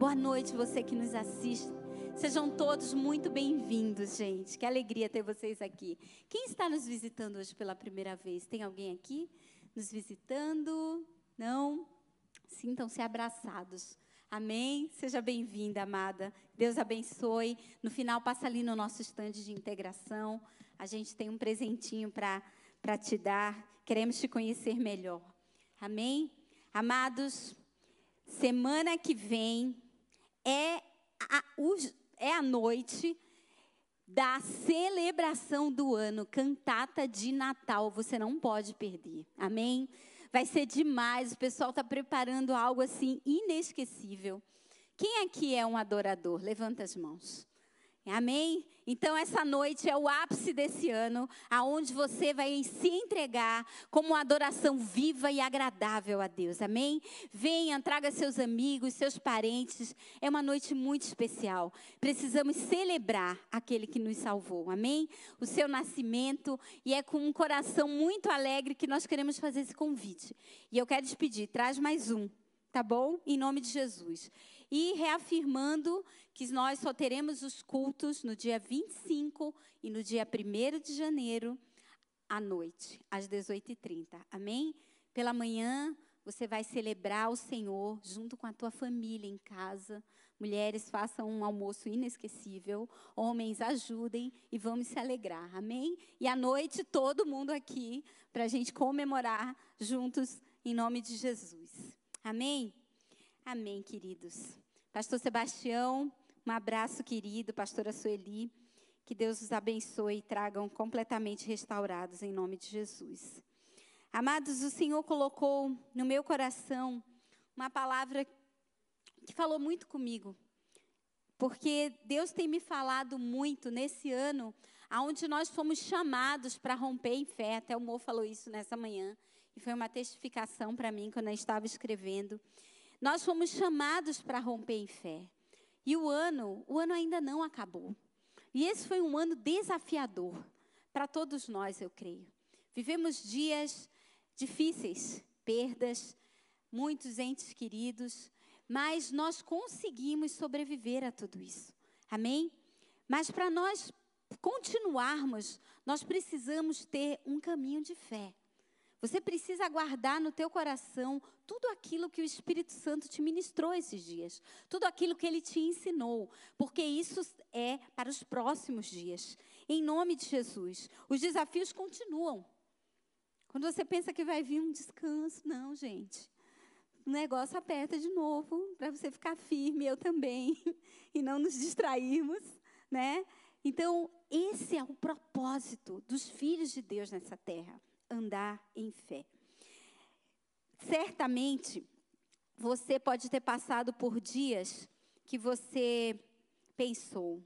Boa noite, você que nos assiste. Sejam todos muito bem-vindos, gente. Que alegria ter vocês aqui. Quem está nos visitando hoje pela primeira vez? Tem alguém aqui nos visitando? Não? Sintam-se abraçados. Amém? Seja bem-vinda, amada. Deus abençoe. No final, passa ali no nosso estande de integração. A gente tem um presentinho para te dar. Queremos te conhecer melhor. Amém? Amados, semana que vem é a, é a noite da celebração do ano, cantata de Natal. Você não pode perder. Amém? Vai ser demais. O pessoal está preparando algo assim inesquecível. Quem aqui é um adorador? Levanta as mãos. Amém? Então essa noite é o ápice desse ano, aonde você vai se entregar como uma adoração viva e agradável a Deus. Amém? Venha, traga seus amigos, seus parentes. É uma noite muito especial. Precisamos celebrar aquele que nos salvou. Amém? O seu nascimento e é com um coração muito alegre que nós queremos fazer esse convite. E eu quero te pedir, traz mais um, tá bom? Em nome de Jesus e reafirmando que nós só teremos os cultos no dia 25 e no dia 1 de janeiro, à noite, às 18h30. Amém? Pela manhã, você vai celebrar o Senhor junto com a tua família em casa. Mulheres, façam um almoço inesquecível. Homens, ajudem e vamos se alegrar. Amém? E à noite, todo mundo aqui, para a gente comemorar juntos, em nome de Jesus. Amém? Amém, queridos. Pastor Sebastião, um abraço, querido. Pastora Sueli. Que Deus os abençoe e tragam completamente restaurados em nome de Jesus. Amados, o Senhor colocou no meu coração uma palavra que falou muito comigo. Porque Deus tem me falado muito nesse ano, aonde nós fomos chamados para romper em fé. Até o Mo falou isso nessa manhã. E foi uma testificação para mim quando eu estava escrevendo. Nós fomos chamados para romper em fé. E o ano, o ano ainda não acabou. E esse foi um ano desafiador para todos nós, eu creio. Vivemos dias difíceis, perdas, muitos entes queridos, mas nós conseguimos sobreviver a tudo isso. Amém? Mas para nós continuarmos, nós precisamos ter um caminho de fé. Você precisa guardar no teu coração tudo aquilo que o Espírito Santo te ministrou esses dias, tudo aquilo que ele te ensinou, porque isso é para os próximos dias. Em nome de Jesus, os desafios continuam. Quando você pensa que vai vir um descanso, não, gente. O negócio aperta de novo para você ficar firme, eu também, e não nos distrairmos, né? Então, esse é o propósito dos filhos de Deus nessa terra andar em fé. Certamente, você pode ter passado por dias que você pensou: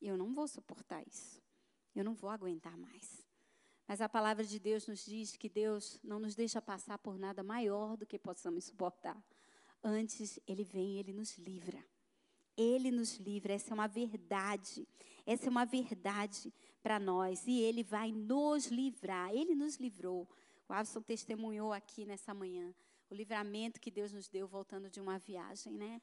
eu não vou suportar isso, eu não vou aguentar mais. Mas a palavra de Deus nos diz que Deus não nos deixa passar por nada maior do que possamos suportar. Antes, Ele vem e Ele nos livra. Ele nos livra, essa é uma verdade. Essa é uma verdade para nós e Ele vai nos livrar. Ele nos livrou. O Avson testemunhou aqui nessa manhã o livramento que Deus nos deu voltando de uma viagem, né?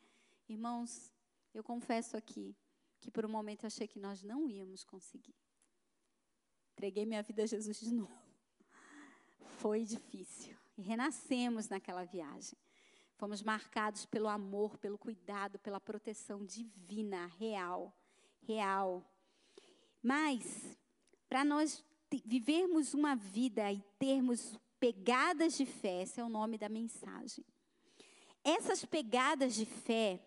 Irmãos, eu confesso aqui que por um momento eu achei que nós não íamos conseguir. Entreguei minha vida a Jesus de novo. Foi difícil. E renascemos naquela viagem. Fomos marcados pelo amor, pelo cuidado, pela proteção divina, real, real. Mas, para nós vivermos uma vida e termos pegadas de fé, esse é o nome da mensagem. Essas pegadas de fé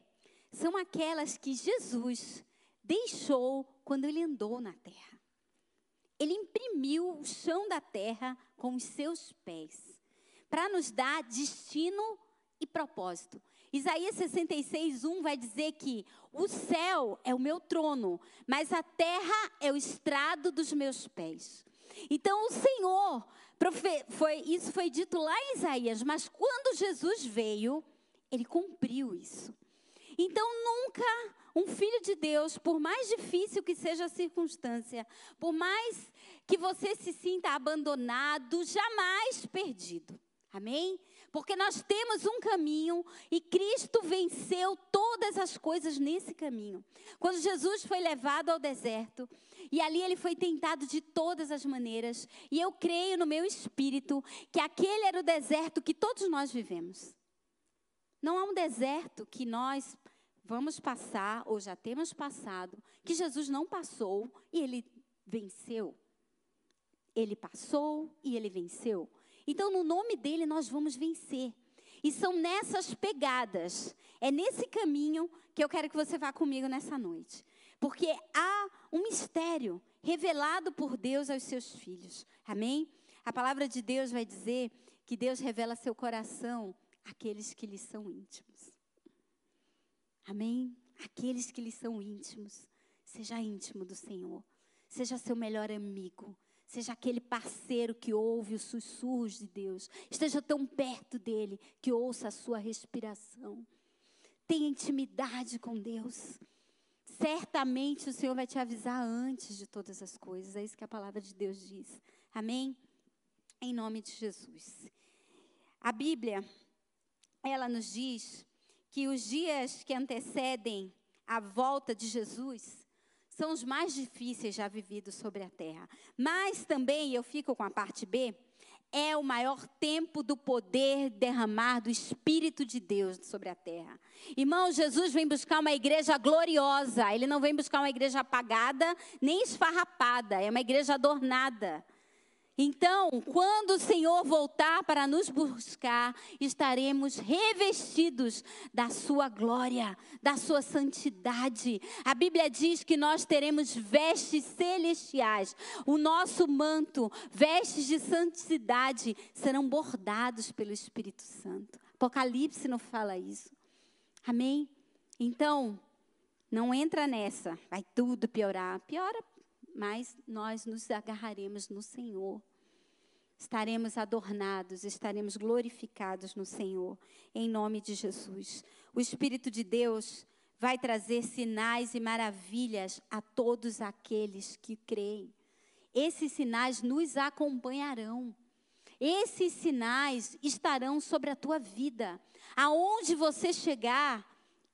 são aquelas que Jesus deixou quando ele andou na terra. Ele imprimiu o chão da terra com os seus pés, para nos dar destino e propósito. Isaías 66, 1 vai dizer que o céu é o meu trono, mas a terra é o estrado dos meus pés. Então o Senhor, foi, isso foi dito lá em Isaías, mas quando Jesus veio, ele cumpriu isso. Então nunca um filho de Deus, por mais difícil que seja a circunstância, por mais que você se sinta abandonado, jamais perdido. Amém? Porque nós temos um caminho e Cristo venceu todas as coisas nesse caminho. Quando Jesus foi levado ao deserto, e ali ele foi tentado de todas as maneiras, e eu creio no meu espírito que aquele era o deserto que todos nós vivemos. Não há um deserto que nós vamos passar ou já temos passado, que Jesus não passou e ele venceu. Ele passou e ele venceu. Então, no nome dele, nós vamos vencer. E são nessas pegadas, é nesse caminho que eu quero que você vá comigo nessa noite. Porque há um mistério revelado por Deus aos seus filhos. Amém? A palavra de Deus vai dizer que Deus revela seu coração àqueles que lhe são íntimos. Amém? Aqueles que lhe são íntimos. Seja íntimo do Senhor. Seja seu melhor amigo. Seja aquele parceiro que ouve os sussurros de Deus. Esteja tão perto dele que ouça a sua respiração. Tenha intimidade com Deus. Certamente o Senhor vai te avisar antes de todas as coisas. É isso que a palavra de Deus diz. Amém? Em nome de Jesus. A Bíblia, ela nos diz que os dias que antecedem a volta de Jesus são os mais difíceis já vividos sobre a terra. Mas também, eu fico com a parte B, é o maior tempo do poder derramar do Espírito de Deus sobre a terra. Irmão, Jesus vem buscar uma igreja gloriosa. Ele não vem buscar uma igreja apagada, nem esfarrapada. É uma igreja adornada. Então, quando o Senhor voltar para nos buscar, estaremos revestidos da sua glória, da sua santidade. A Bíblia diz que nós teremos vestes celestiais. O nosso manto, vestes de santidade, serão bordados pelo Espírito Santo. Apocalipse não fala isso. Amém? Então, não entra nessa, vai tudo piorar. Piora mas nós nos agarraremos no Senhor. Estaremos adornados, estaremos glorificados no Senhor, em nome de Jesus. O Espírito de Deus vai trazer sinais e maravilhas a todos aqueles que creem. Esses sinais nos acompanharão. Esses sinais estarão sobre a tua vida. Aonde você chegar,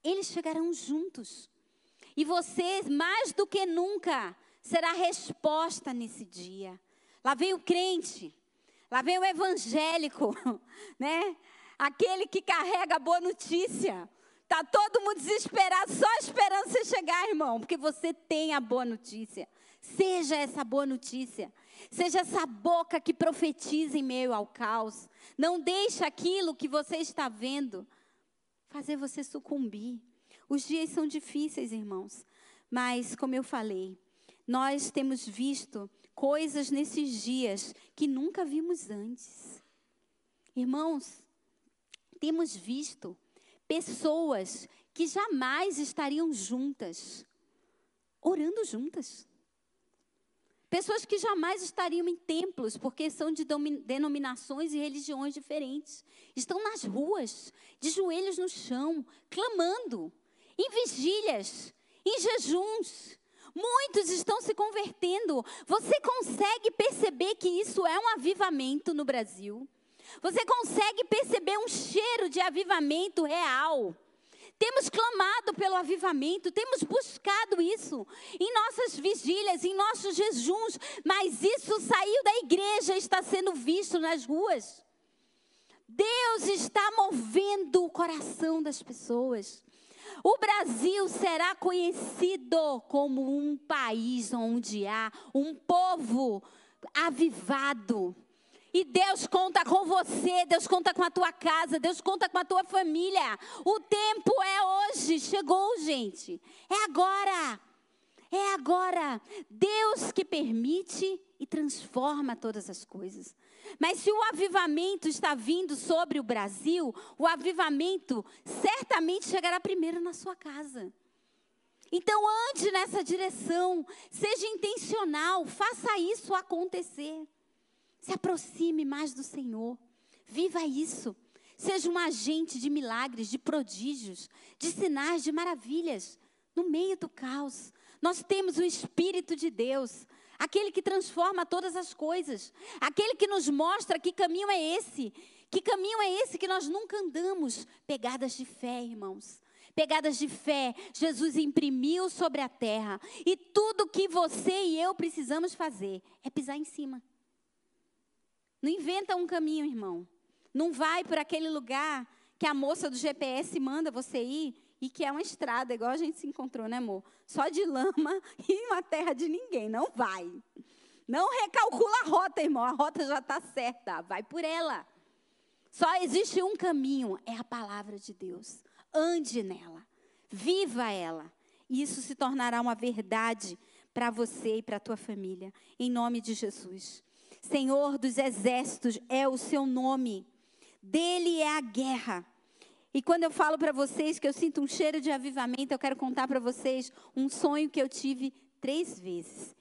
eles chegarão juntos. E você, mais do que nunca, será resposta nesse dia. Lá vem o crente, lá vem o evangélico, né? Aquele que carrega a boa notícia. Tá todo mundo desesperado, só esperando você chegar, irmão, porque você tem a boa notícia. Seja essa boa notícia. Seja essa boca que profetiza em meio ao caos. Não deixe aquilo que você está vendo fazer você sucumbir. Os dias são difíceis, irmãos. Mas, como eu falei, nós temos visto coisas nesses dias que nunca vimos antes. Irmãos, temos visto pessoas que jamais estariam juntas, orando juntas. Pessoas que jamais estariam em templos, porque são de denominações e religiões diferentes. Estão nas ruas, de joelhos no chão, clamando, em vigílias, em jejuns, Muitos estão se convertendo. Você consegue perceber que isso é um avivamento no Brasil? Você consegue perceber um cheiro de avivamento real? Temos clamado pelo avivamento, temos buscado isso em nossas vigílias, em nossos jejuns, mas isso saiu da igreja, está sendo visto nas ruas. Deus está movendo o coração das pessoas. O Brasil será conhecido como um país onde há um povo avivado. E Deus conta com você, Deus conta com a tua casa, Deus conta com a tua família. O tempo é hoje, chegou, gente. É agora. É agora. Deus que permite e transforma todas as coisas. Mas se o avivamento está vindo sobre o Brasil, o avivamento certamente chegará primeiro na sua casa. Então ande nessa direção, seja intencional, faça isso acontecer. Se aproxime mais do Senhor, viva isso. Seja um agente de milagres, de prodígios, de sinais, de maravilhas, no meio do caos. Nós temos o Espírito de Deus aquele que transforma todas as coisas, aquele que nos mostra que caminho é esse, Que caminho é esse que nós nunca andamos? Pegadas de fé, irmãos. Pegadas de fé, Jesus imprimiu sobre a terra. E tudo que você e eu precisamos fazer é pisar em cima. Não inventa um caminho, irmão. Não vai por aquele lugar que a moça do GPS manda você ir e que é uma estrada, igual a gente se encontrou, né, amor? Só de lama e uma terra de ninguém. Não vai. Não recalcula a rota, irmão. A rota já está certa. Vai por ela. Só existe um caminho, é a palavra de Deus. Ande nela. Viva ela. E isso se tornará uma verdade para você e para a tua família. Em nome de Jesus. Senhor dos exércitos é o seu nome. Dele é a guerra. E quando eu falo para vocês que eu sinto um cheiro de avivamento, eu quero contar para vocês um sonho que eu tive três vezes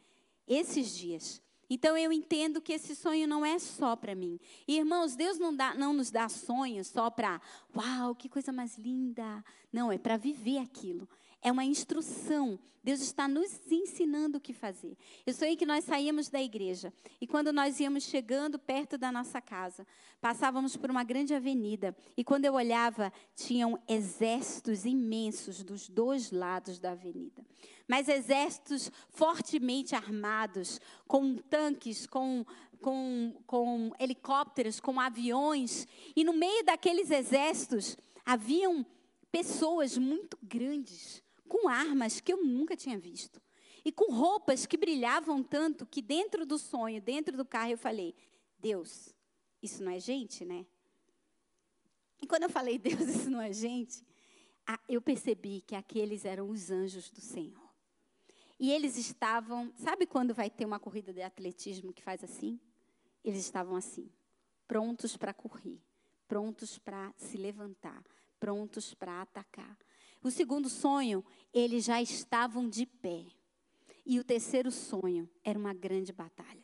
esses dias. Então eu entendo que esse sonho não é só para mim. E, irmãos, Deus não, dá, não nos dá sonhos só para, uau, que coisa mais linda. Não, é para viver aquilo é uma instrução. Deus está nos ensinando o que fazer. Eu sonhei que nós saíamos da igreja e quando nós íamos chegando perto da nossa casa, passávamos por uma grande avenida e quando eu olhava, tinham exércitos imensos dos dois lados da avenida. Mas exércitos fortemente armados, com tanques, com com, com helicópteros, com aviões, e no meio daqueles exércitos haviam pessoas muito grandes, com armas que eu nunca tinha visto. E com roupas que brilhavam tanto que dentro do sonho, dentro do carro, eu falei: Deus, isso não é gente, né? E quando eu falei, Deus, isso não é gente, eu percebi que aqueles eram os anjos do Senhor. E eles estavam, sabe quando vai ter uma corrida de atletismo que faz assim? Eles estavam assim, prontos para correr, prontos para se levantar, prontos para atacar. O segundo sonho, eles já estavam de pé. E o terceiro sonho era uma grande batalha.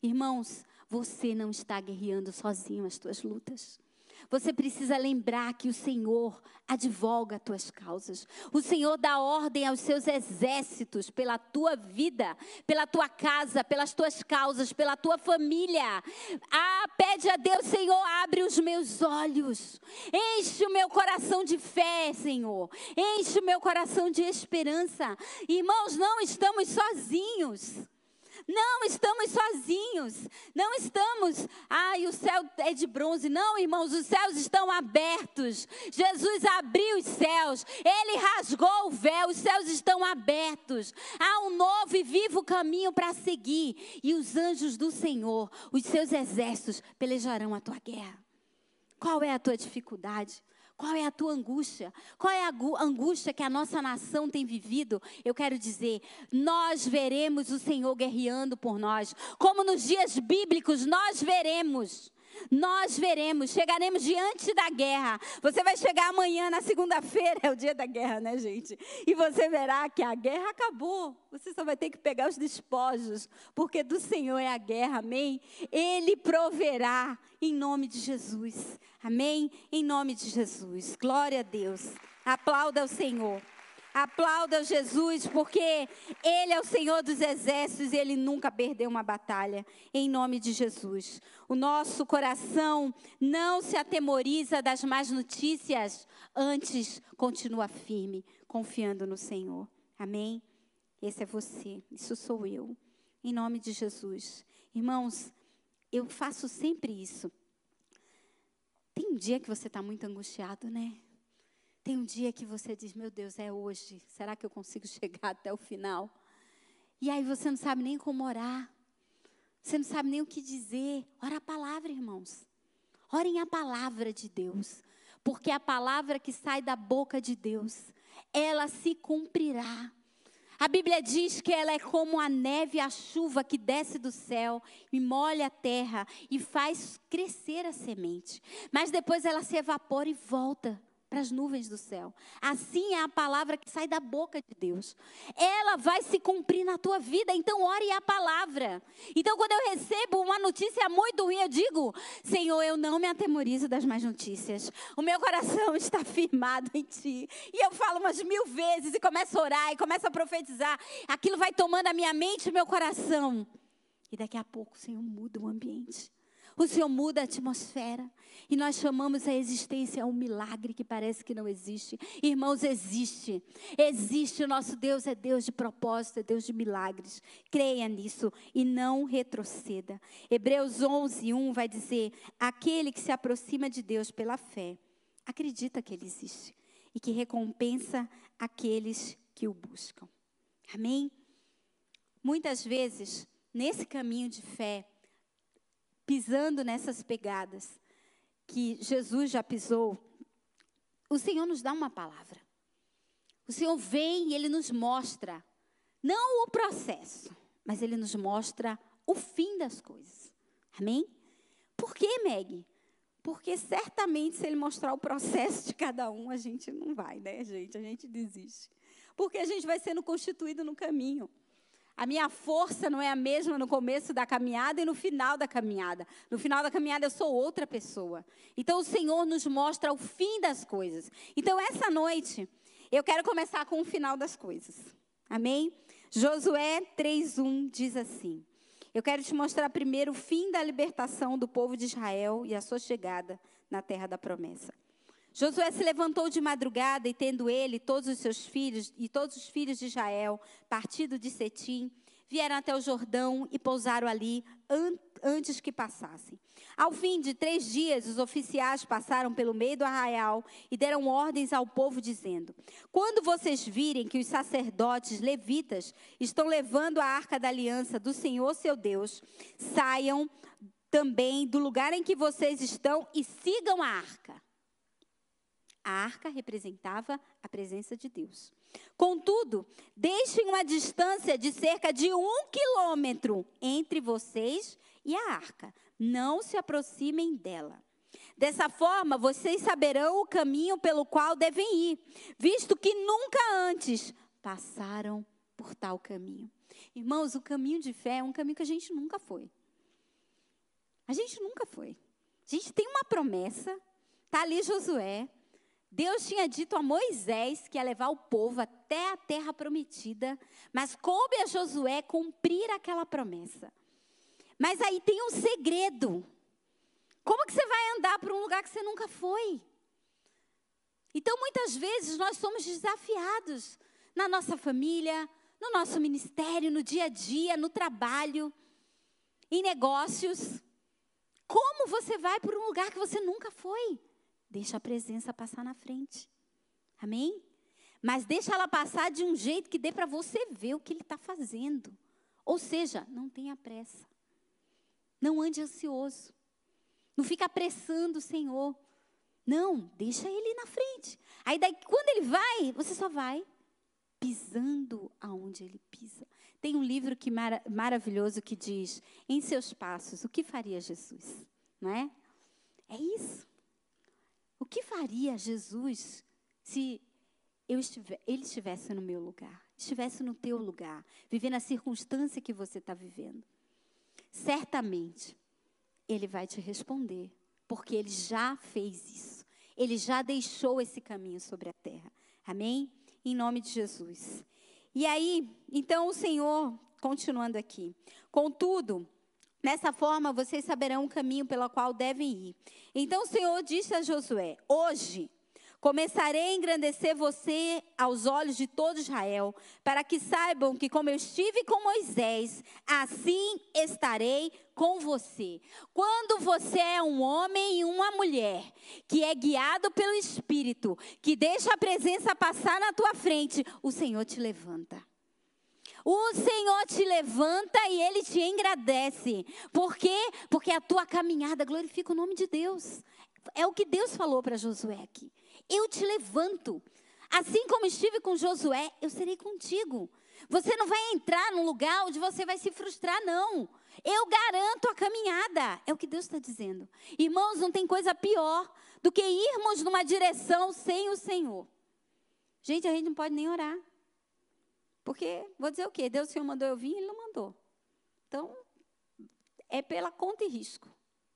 Irmãos, você não está guerreando sozinho as tuas lutas. Você precisa lembrar que o Senhor advoga as tuas causas. O Senhor dá ordem aos seus exércitos pela tua vida, pela tua casa, pelas tuas causas, pela tua família. Ah, pede a Deus, Senhor, abre os meus olhos. Enche o meu coração de fé, Senhor. Enche o meu coração de esperança. Irmãos, não estamos sozinhos. Não estamos sozinhos. Não estamos, ai, o céu é de bronze. Não, irmãos, os céus estão abertos. Jesus abriu os céus. Ele rasgou o véu. Os céus estão abertos. Há um novo e vivo caminho para seguir. E os anjos do Senhor, os seus exércitos, pelejarão a tua guerra. Qual é a tua dificuldade? Qual é a tua angústia? Qual é a angústia que a nossa nação tem vivido? Eu quero dizer, nós veremos o Senhor guerreando por nós. Como nos dias bíblicos, nós veremos. Nós veremos, chegaremos diante da guerra. Você vai chegar amanhã, na segunda-feira, é o dia da guerra, né, gente? E você verá que a guerra acabou. Você só vai ter que pegar os despojos, porque do Senhor é a guerra, amém? Ele proverá em nome de Jesus. Amém? Em nome de Jesus. Glória a Deus. Aplauda o Senhor. Aplauda Jesus, porque Ele é o Senhor dos exércitos e Ele nunca perdeu uma batalha. Em nome de Jesus. O nosso coração não se atemoriza das más notícias, antes continua firme, confiando no Senhor. Amém? Esse é você, isso sou eu. Em nome de Jesus. Irmãos, eu faço sempre isso. Tem um dia que você está muito angustiado, né? Tem um dia que você diz: Meu Deus, é hoje. Será que eu consigo chegar até o final? E aí você não sabe nem como orar. Você não sabe nem o que dizer. Ora a palavra, irmãos. Orem a palavra de Deus. Porque a palavra que sai da boca de Deus, ela se cumprirá. A Bíblia diz que ela é como a neve a chuva que desce do céu e molha a terra e faz crescer a semente. Mas depois ela se evapora e volta para as nuvens do céu. Assim é a palavra que sai da boca de Deus. Ela vai se cumprir na tua vida, então ore a palavra. Então, quando eu recebo uma notícia muito ruim, eu digo: Senhor, eu não me atemorizo das más notícias. O meu coração está firmado em Ti. E eu falo umas mil vezes e começo a orar e começo a profetizar. Aquilo vai tomando a minha mente e meu coração. E daqui a pouco o Senhor muda o ambiente. O Senhor muda a atmosfera. E nós chamamos a existência um milagre que parece que não existe. Irmãos, existe. Existe. O nosso Deus é Deus de propósito, é Deus de milagres. Creia nisso e não retroceda. Hebreus 11, 1 vai dizer: Aquele que se aproxima de Deus pela fé, acredita que Ele existe e que recompensa aqueles que o buscam. Amém? Muitas vezes, nesse caminho de fé, pisando nessas pegadas que Jesus já pisou, o Senhor nos dá uma palavra. O Senhor vem e Ele nos mostra, não o processo, mas Ele nos mostra o fim das coisas. Amém? Por que, Meg? Porque certamente, se Ele mostrar o processo de cada um, a gente não vai, né, gente? A gente desiste. Porque a gente vai sendo constituído no caminho. A minha força não é a mesma no começo da caminhada e no final da caminhada. No final da caminhada eu sou outra pessoa. Então o Senhor nos mostra o fim das coisas. Então essa noite eu quero começar com o final das coisas. Amém? Josué 3:1 diz assim: Eu quero te mostrar primeiro o fim da libertação do povo de Israel e a sua chegada na terra da promessa. Josué se levantou de madrugada e tendo ele todos os seus filhos e todos os filhos de Israel partido de Setim, vieram até o Jordão e pousaram ali an antes que passassem. Ao fim de três dias, os oficiais passaram pelo meio do arraial e deram ordens ao povo, dizendo: Quando vocês virem que os sacerdotes levitas estão levando a arca da aliança do Senhor seu Deus, saiam também do lugar em que vocês estão e sigam a arca. A arca representava a presença de Deus. Contudo, deixem uma distância de cerca de um quilômetro entre vocês e a arca. Não se aproximem dela. Dessa forma, vocês saberão o caminho pelo qual devem ir, visto que nunca antes passaram por tal caminho. Irmãos, o caminho de fé é um caminho que a gente nunca foi. A gente nunca foi. A gente tem uma promessa, está ali Josué, Deus tinha dito a Moisés que ia levar o povo até a terra prometida, mas coube a Josué cumprir aquela promessa. Mas aí tem um segredo. Como que você vai andar para um lugar que você nunca foi? Então, muitas vezes, nós somos desafiados na nossa família, no nosso ministério, no dia a dia, no trabalho, em negócios. Como você vai para um lugar que você nunca foi? Deixa a presença passar na frente. Amém? Mas deixa ela passar de um jeito que dê para você ver o que ele está fazendo. Ou seja, não tenha pressa. Não ande ansioso. Não fica apressando o Senhor. Não, deixa ele na frente. Aí daí, quando ele vai, você só vai pisando aonde ele pisa. Tem um livro que mara, maravilhoso que diz: Em seus passos, o que faria Jesus? Não é? É isso. O que faria Jesus se estiver, ele estivesse no meu lugar, estivesse no teu lugar, vivendo a circunstância que você está vivendo? Certamente, ele vai te responder, porque ele já fez isso. Ele já deixou esse caminho sobre a terra. Amém? Em nome de Jesus. E aí, então o Senhor, continuando aqui. Contudo, Nessa forma, vocês saberão o caminho pelo qual devem ir. Então o Senhor disse a Josué: Hoje começarei a engrandecer você aos olhos de todo Israel, para que saibam que, como eu estive com Moisés, assim estarei com você. Quando você é um homem e uma mulher que é guiado pelo Espírito, que deixa a presença passar na tua frente, o Senhor te levanta. O Senhor te levanta e Ele te engrandece. Por quê? Porque a tua caminhada glorifica o nome de Deus. É o que Deus falou para Josué aqui. Eu te levanto. Assim como estive com Josué, eu serei contigo. Você não vai entrar num lugar onde você vai se frustrar, não. Eu garanto a caminhada. É o que Deus está dizendo. Irmãos, não tem coisa pior do que irmos numa direção sem o Senhor. Gente, a gente não pode nem orar. Porque, vou dizer o quê? Deus, o Senhor mandou eu vir, Ele não mandou. Então, é pela conta e risco.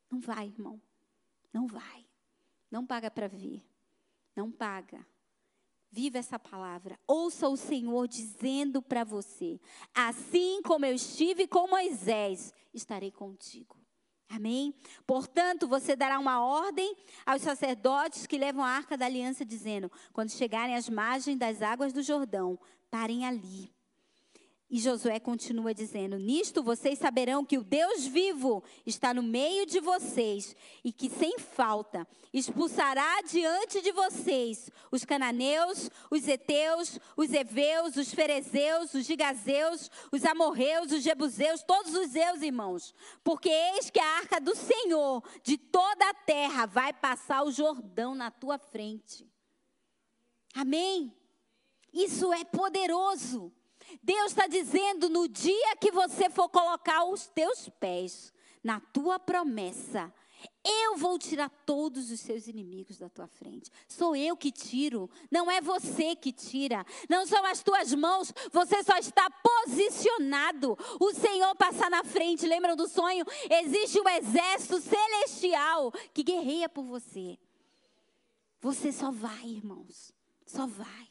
Não vai, irmão. Não vai. Não paga para ver. Não paga. Viva essa palavra. Ouça o Senhor dizendo para você: Assim como eu estive com Moisés, estarei contigo. Amém? Portanto, você dará uma ordem aos sacerdotes que levam a arca da aliança, dizendo: quando chegarem às margens das águas do Jordão, parem ali. E Josué continua dizendo: Nisto vocês saberão que o Deus vivo está no meio de vocês e que, sem falta, expulsará diante de vocês os cananeus, os heteus, os heveus, os ferezeus, os gigazeus, os amorreus, os jebuseus, todos os seus irmãos. Porque eis que a arca do Senhor de toda a terra vai passar o Jordão na tua frente. Amém? Isso é poderoso. Deus está dizendo: no dia que você for colocar os teus pés na tua promessa, eu vou tirar todos os seus inimigos da tua frente. Sou eu que tiro, não é você que tira. Não são as tuas mãos, você só está posicionado. O Senhor passa na frente. Lembram do sonho? Existe um exército celestial que guerreia por você. Você só vai, irmãos. Só vai.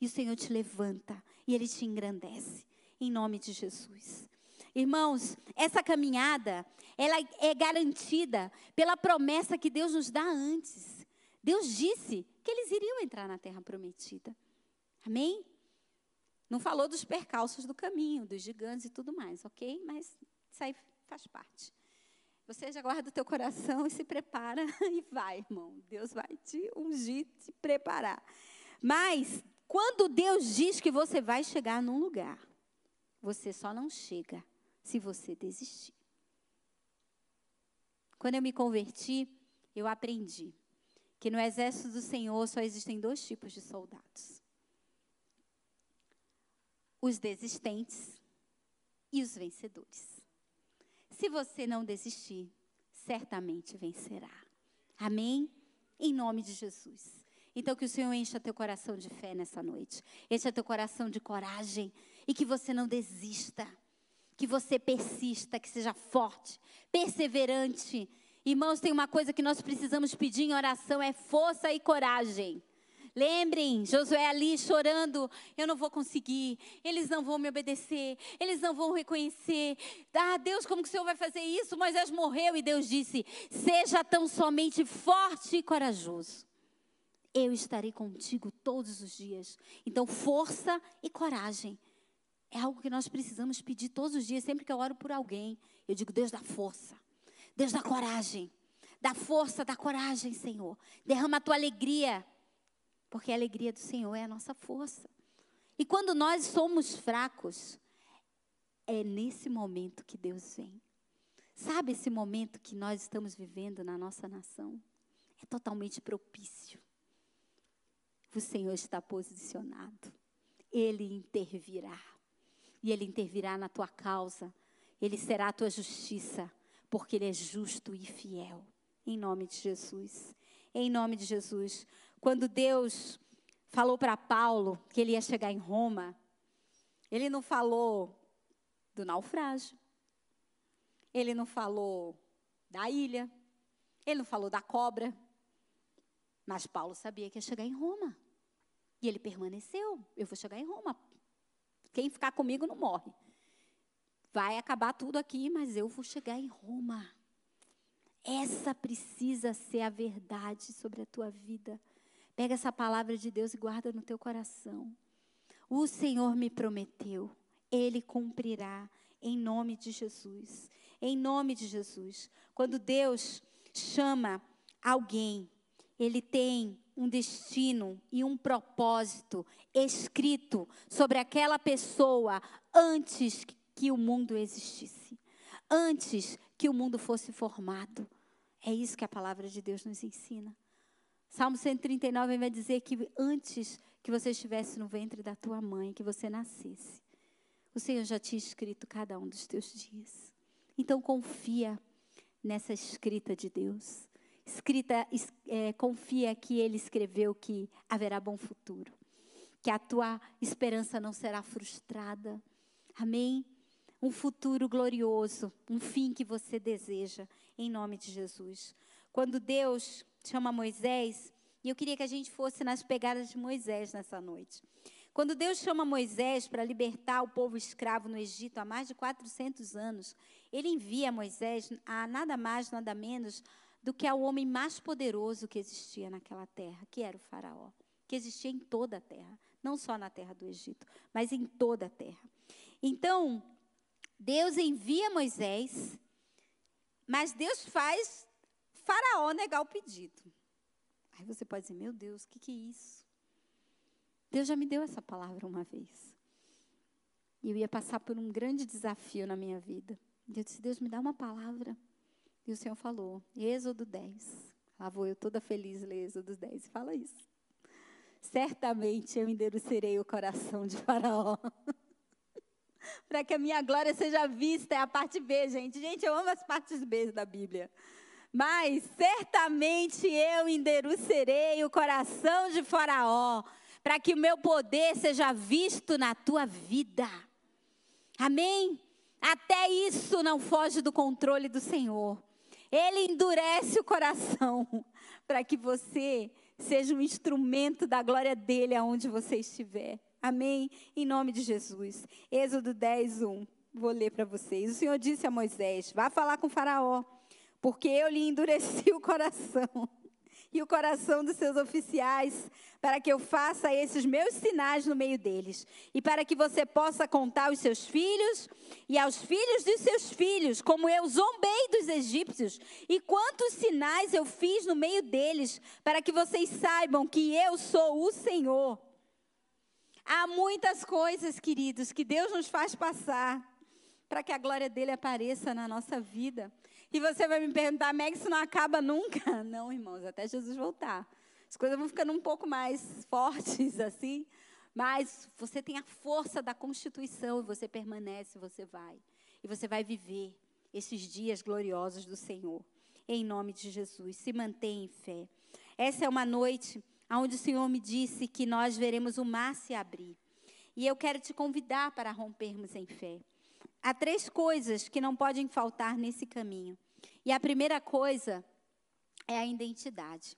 E o Senhor te levanta e Ele te engrandece. Em nome de Jesus. Irmãos, essa caminhada, ela é garantida pela promessa que Deus nos dá antes. Deus disse que eles iriam entrar na terra prometida. Amém? Não falou dos percalços do caminho, dos gigantes e tudo mais, ok? Mas isso aí faz parte. Você já guarda o teu coração e se prepara e vai, irmão. Deus vai te ungir, te preparar. Mas quando Deus diz que você vai chegar num lugar, você só não chega se você desistir. Quando eu me converti, eu aprendi que no exército do Senhor só existem dois tipos de soldados: os desistentes e os vencedores. Se você não desistir, certamente vencerá. Amém? Em nome de Jesus. Então, que o Senhor encha teu coração de fé nessa noite, encha teu coração de coragem e que você não desista, que você persista, que seja forte, perseverante. Irmãos, tem uma coisa que nós precisamos pedir em oração: é força e coragem. Lembrem, Josué ali chorando, eu não vou conseguir, eles não vão me obedecer, eles não vão reconhecer. Ah, Deus, como que o Senhor vai fazer isso? Moisés morreu e Deus disse: seja tão somente forte e corajoso eu estarei contigo todos os dias. Então, força e coragem. É algo que nós precisamos pedir todos os dias, sempre que eu oro por alguém. Eu digo, Deus dá força, Deus dá coragem. Dá força, dá coragem, Senhor. Derrama a tua alegria, porque a alegria do Senhor é a nossa força. E quando nós somos fracos, é nesse momento que Deus vem. Sabe esse momento que nós estamos vivendo na nossa nação? É totalmente propício o Senhor está posicionado. Ele intervirá. E Ele intervirá na tua causa. Ele será a tua justiça, porque Ele é justo e fiel. Em nome de Jesus. Em nome de Jesus. Quando Deus falou para Paulo que ele ia chegar em Roma, ele não falou do naufrágio. Ele não falou da ilha. Ele não falou da cobra. Mas Paulo sabia que ia chegar em Roma. E ele permaneceu. Eu vou chegar em Roma. Quem ficar comigo não morre. Vai acabar tudo aqui, mas eu vou chegar em Roma. Essa precisa ser a verdade sobre a tua vida. Pega essa palavra de Deus e guarda no teu coração. O Senhor me prometeu, Ele cumprirá em nome de Jesus. Em nome de Jesus. Quando Deus chama alguém ele tem um destino e um propósito escrito sobre aquela pessoa antes que o mundo existisse, antes que o mundo fosse formado. É isso que a palavra de Deus nos ensina. Salmo 139 vai dizer que antes que você estivesse no ventre da tua mãe, que você nascesse, o Senhor já tinha escrito cada um dos teus dias. Então confia nessa escrita de Deus escrita, é, confia que ele escreveu que haverá bom futuro, que a tua esperança não será frustrada. Amém? Um futuro glorioso, um fim que você deseja, em nome de Jesus. Quando Deus chama Moisés, e eu queria que a gente fosse nas pegadas de Moisés nessa noite. Quando Deus chama Moisés para libertar o povo escravo no Egito há mais de 400 anos, ele envia Moisés a nada mais, nada menos do que ao homem mais poderoso que existia naquela terra, que era o Faraó, que existia em toda a terra, não só na terra do Egito, mas em toda a terra. Então, Deus envia Moisés, mas Deus faz Faraó negar o pedido. Aí você pode dizer: meu Deus, o que, que é isso? Deus já me deu essa palavra uma vez. E eu ia passar por um grande desafio na minha vida. E eu disse: Deus, me dá uma palavra. E o Senhor falou, Êxodo 10. Lá vou eu toda feliz ler Êxodo 10. Fala isso. Certamente eu endurecerei o coração de Faraó. para que a minha glória seja vista. É a parte B, gente. Gente, eu amo as partes B da Bíblia. Mas certamente eu endurecerei o coração de Faraó, para que o meu poder seja visto na tua vida. Amém? Até isso não foge do controle do Senhor. Ele endurece o coração para que você seja um instrumento da glória dele aonde você estiver. Amém? Em nome de Jesus. Êxodo 10, 1. Vou ler para vocês. O Senhor disse a Moisés: Vá falar com Faraó, porque eu lhe endureci o coração e o coração dos seus oficiais, para que eu faça esses meus sinais no meio deles, e para que você possa contar aos seus filhos e aos filhos de seus filhos, como eu zombei dos egípcios, e quantos sinais eu fiz no meio deles, para que vocês saibam que eu sou o Senhor. Há muitas coisas, queridos, que Deus nos faz passar para que a glória dele apareça na nossa vida. E você vai me perguntar, Meg, isso não acaba nunca? Não, irmãos, até Jesus voltar. As coisas vão ficando um pouco mais fortes assim, mas você tem a força da constituição e você permanece, você vai. E você vai viver esses dias gloriosos do Senhor. Em nome de Jesus, se mantenha em fé. Essa é uma noite onde o Senhor me disse que nós veremos o mar se abrir. E eu quero te convidar para rompermos em fé. Há três coisas que não podem faltar nesse caminho. E a primeira coisa é a identidade.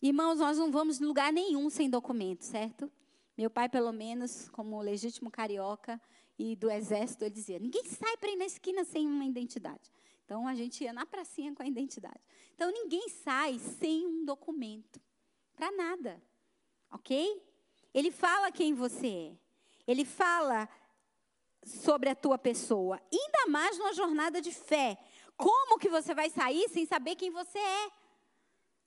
Irmãos, nós não vamos em lugar nenhum sem documento, certo? Meu pai, pelo menos, como legítimo carioca e do exército, ele dizia: ninguém sai para ir na esquina sem uma identidade. Então a gente ia na pracinha com a identidade. Então ninguém sai sem um documento. Para nada. Ok? Ele fala quem você é. Ele fala sobre a tua pessoa. Ainda mais numa jornada de fé. Como que você vai sair sem saber quem você é?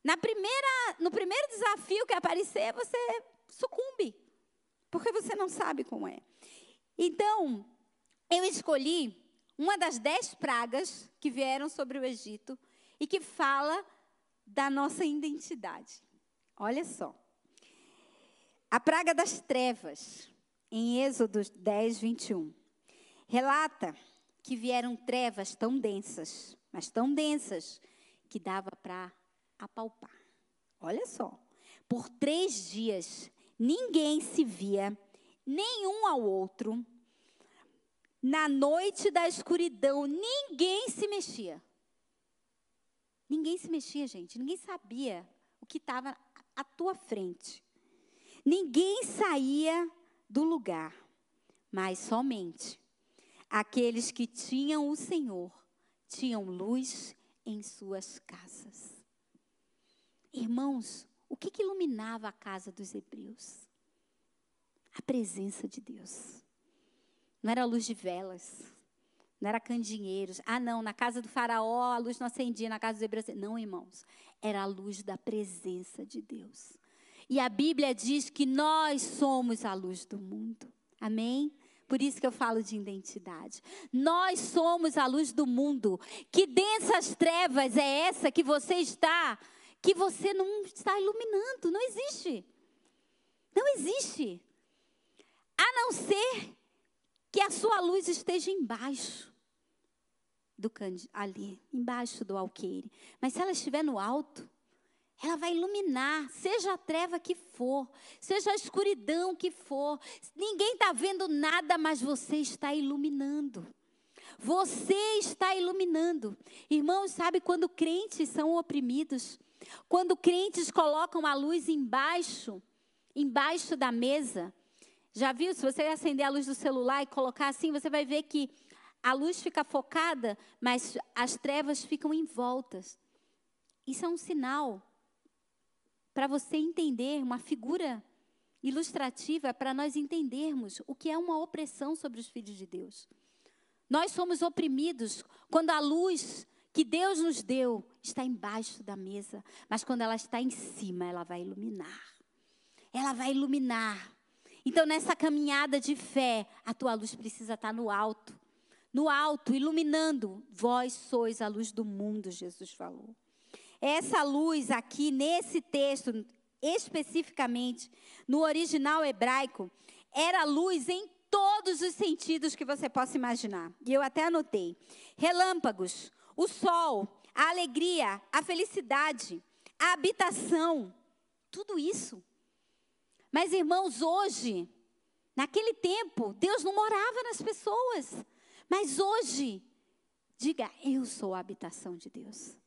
Na primeira, no primeiro desafio que aparecer, você sucumbe. Porque você não sabe como é. Então, eu escolhi uma das dez pragas que vieram sobre o Egito e que fala da nossa identidade. Olha só. A praga das trevas, em Êxodo 10, 21 relata que vieram trevas tão densas, mas tão densas, que dava para apalpar. Olha só. Por três dias, ninguém se via, nenhum ao outro. Na noite da escuridão, ninguém se mexia. Ninguém se mexia, gente. Ninguém sabia o que estava à tua frente. Ninguém saía do lugar, mas somente Aqueles que tinham o Senhor tinham luz em suas casas. Irmãos, o que, que iluminava a casa dos hebreus? A presença de Deus. Não era luz de velas, não era candinheiros. Ah, não, na casa do faraó a luz não acendia, na casa dos hebreus. Não, irmãos, era a luz da presença de Deus. E a Bíblia diz que nós somos a luz do mundo. Amém? Por isso que eu falo de identidade. Nós somos a luz do mundo. Que densas trevas é essa que você está, que você não está iluminando? Não existe. Não existe. A não ser que a sua luz esteja embaixo do ali, embaixo do alqueire. Mas se ela estiver no alto, ela vai iluminar, seja a treva que for, seja a escuridão que for. Ninguém está vendo nada, mas você está iluminando. Você está iluminando. Irmãos, sabe quando crentes são oprimidos? Quando crentes colocam a luz embaixo, embaixo da mesa, Já viu? Se você acender a luz do celular e colocar assim, você vai ver que a luz fica focada, mas as trevas ficam em voltas. Isso é um sinal para você entender uma figura ilustrativa para nós entendermos o que é uma opressão sobre os filhos de Deus. Nós somos oprimidos quando a luz que Deus nos deu está embaixo da mesa, mas quando ela está em cima, ela vai iluminar. Ela vai iluminar. Então, nessa caminhada de fé, a tua luz precisa estar no alto. No alto, iluminando. Vós sois a luz do mundo, Jesus falou. Essa luz aqui, nesse texto, especificamente, no original hebraico, era luz em todos os sentidos que você possa imaginar. E eu até anotei: relâmpagos, o sol, a alegria, a felicidade, a habitação, tudo isso. Mas, irmãos, hoje, naquele tempo, Deus não morava nas pessoas. Mas hoje, diga: Eu sou a habitação de Deus.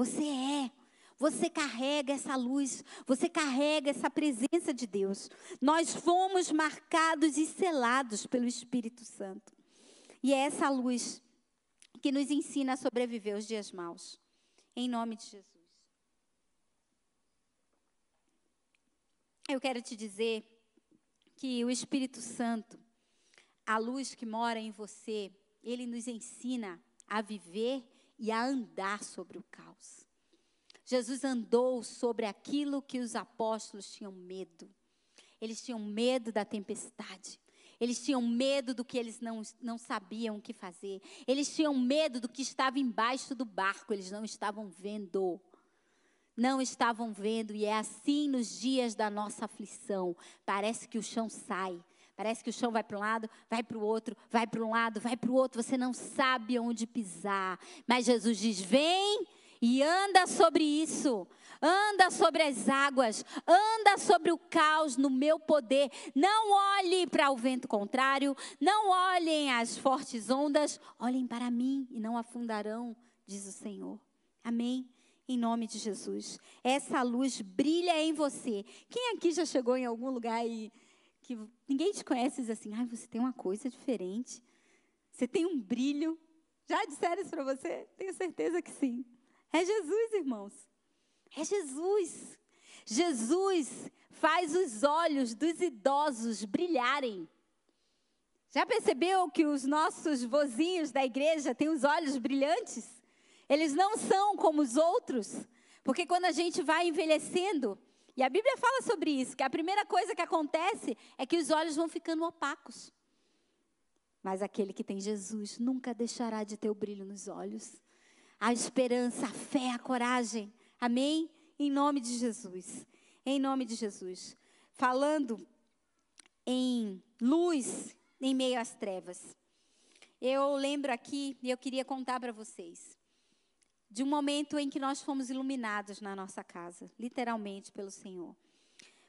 Você é. Você carrega essa luz, você carrega essa presença de Deus. Nós fomos marcados e selados pelo Espírito Santo. E é essa luz que nos ensina a sobreviver os dias maus. Em nome de Jesus. Eu quero te dizer que o Espírito Santo, a luz que mora em você, ele nos ensina a viver e a andar sobre o caos. Jesus andou sobre aquilo que os apóstolos tinham medo. Eles tinham medo da tempestade. Eles tinham medo do que eles não, não sabiam o que fazer. Eles tinham medo do que estava embaixo do barco. Eles não estavam vendo. Não estavam vendo. E é assim nos dias da nossa aflição. Parece que o chão sai. Parece que o chão vai para um lado, vai para o outro, vai para um lado, vai para o outro. Você não sabe onde pisar. Mas Jesus diz: vem e anda sobre isso. Anda sobre as águas, anda sobre o caos no meu poder. Não olhe para o vento contrário, não olhem as fortes ondas, olhem para mim e não afundarão, diz o Senhor. Amém? Em nome de Jesus. Essa luz brilha em você. Quem aqui já chegou em algum lugar e que ninguém te conhece e diz assim: ai, você tem uma coisa diferente. Você tem um brilho. Já disseram isso para você? Tenho certeza que sim. É Jesus, irmãos. É Jesus. Jesus faz os olhos dos idosos brilharem. Já percebeu que os nossos vozinhos da igreja têm os olhos brilhantes? Eles não são como os outros, porque quando a gente vai envelhecendo, e a Bíblia fala sobre isso, que a primeira coisa que acontece é que os olhos vão ficando opacos. Mas aquele que tem Jesus nunca deixará de ter o brilho nos olhos a esperança, a fé, a coragem. Amém? Em nome de Jesus. Em nome de Jesus. Falando em luz em meio às trevas. Eu lembro aqui, e eu queria contar para vocês, de um momento em que nós fomos iluminados na nossa casa, literalmente pelo Senhor.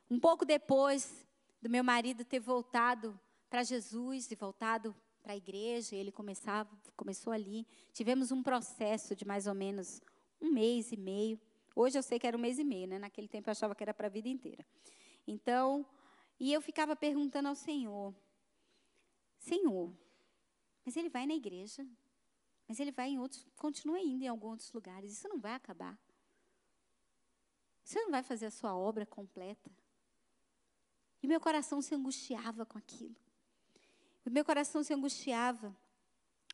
Um pouco depois do meu marido ter voltado para Jesus e voltado para a igreja, ele começava, começou ali. Tivemos um processo de mais ou menos um mês e meio. Hoje eu sei que era um mês e meio, né? Naquele tempo eu achava que era para a vida inteira. Então, e eu ficava perguntando ao Senhor: Senhor, mas ele vai na igreja, mas ele vai em outros, continua indo em alguns outros lugares, isso não vai acabar. Você não vai fazer a sua obra completa. E meu coração se angustiava com aquilo. O meu coração se angustiava.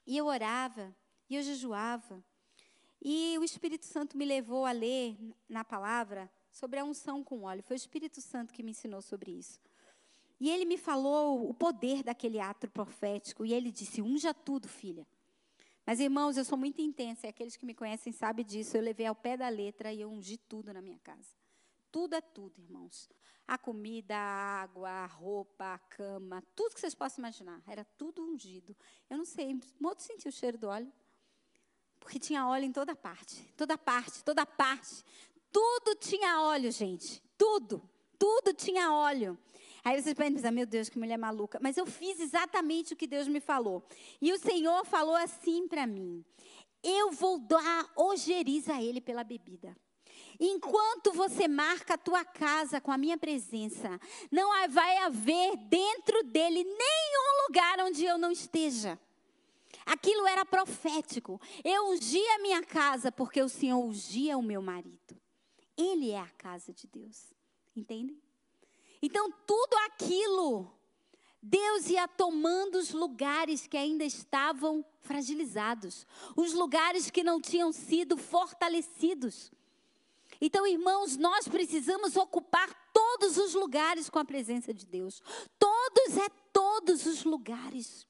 E eu orava, e eu jejuava. E o Espírito Santo me levou a ler na palavra sobre a unção com óleo. Foi o Espírito Santo que me ensinou sobre isso. E ele me falou o poder daquele ato profético. E ele disse: unja tudo, filha. Mas, irmãos, eu sou muito intensa. E aqueles que me conhecem sabem disso. Eu levei ao pé da letra e eu ungi tudo na minha casa. Tudo é tudo, irmãos. A comida, a água, a roupa, a cama, tudo que vocês possam imaginar. Era tudo ungido. Eu não sei, modo sentiu o cheiro do óleo. Porque tinha óleo em toda parte. Toda parte, toda parte. Tudo tinha óleo, gente. Tudo. Tudo tinha óleo. Aí vocês podem pensar, meu Deus, que mulher maluca. Mas eu fiz exatamente o que Deus me falou. E o Senhor falou assim para mim: Eu vou dar ojeriza a ele pela bebida. Enquanto você marca a tua casa com a minha presença, não vai haver dentro dele nenhum lugar onde eu não esteja. Aquilo era profético. Eu ungia a minha casa porque o Senhor ungia o meu marido. Ele é a casa de Deus. Entendem? Então, tudo aquilo, Deus ia tomando os lugares que ainda estavam fragilizados, os lugares que não tinham sido fortalecidos. Então, irmãos, nós precisamos ocupar todos os lugares com a presença de Deus. Todos é todos os lugares.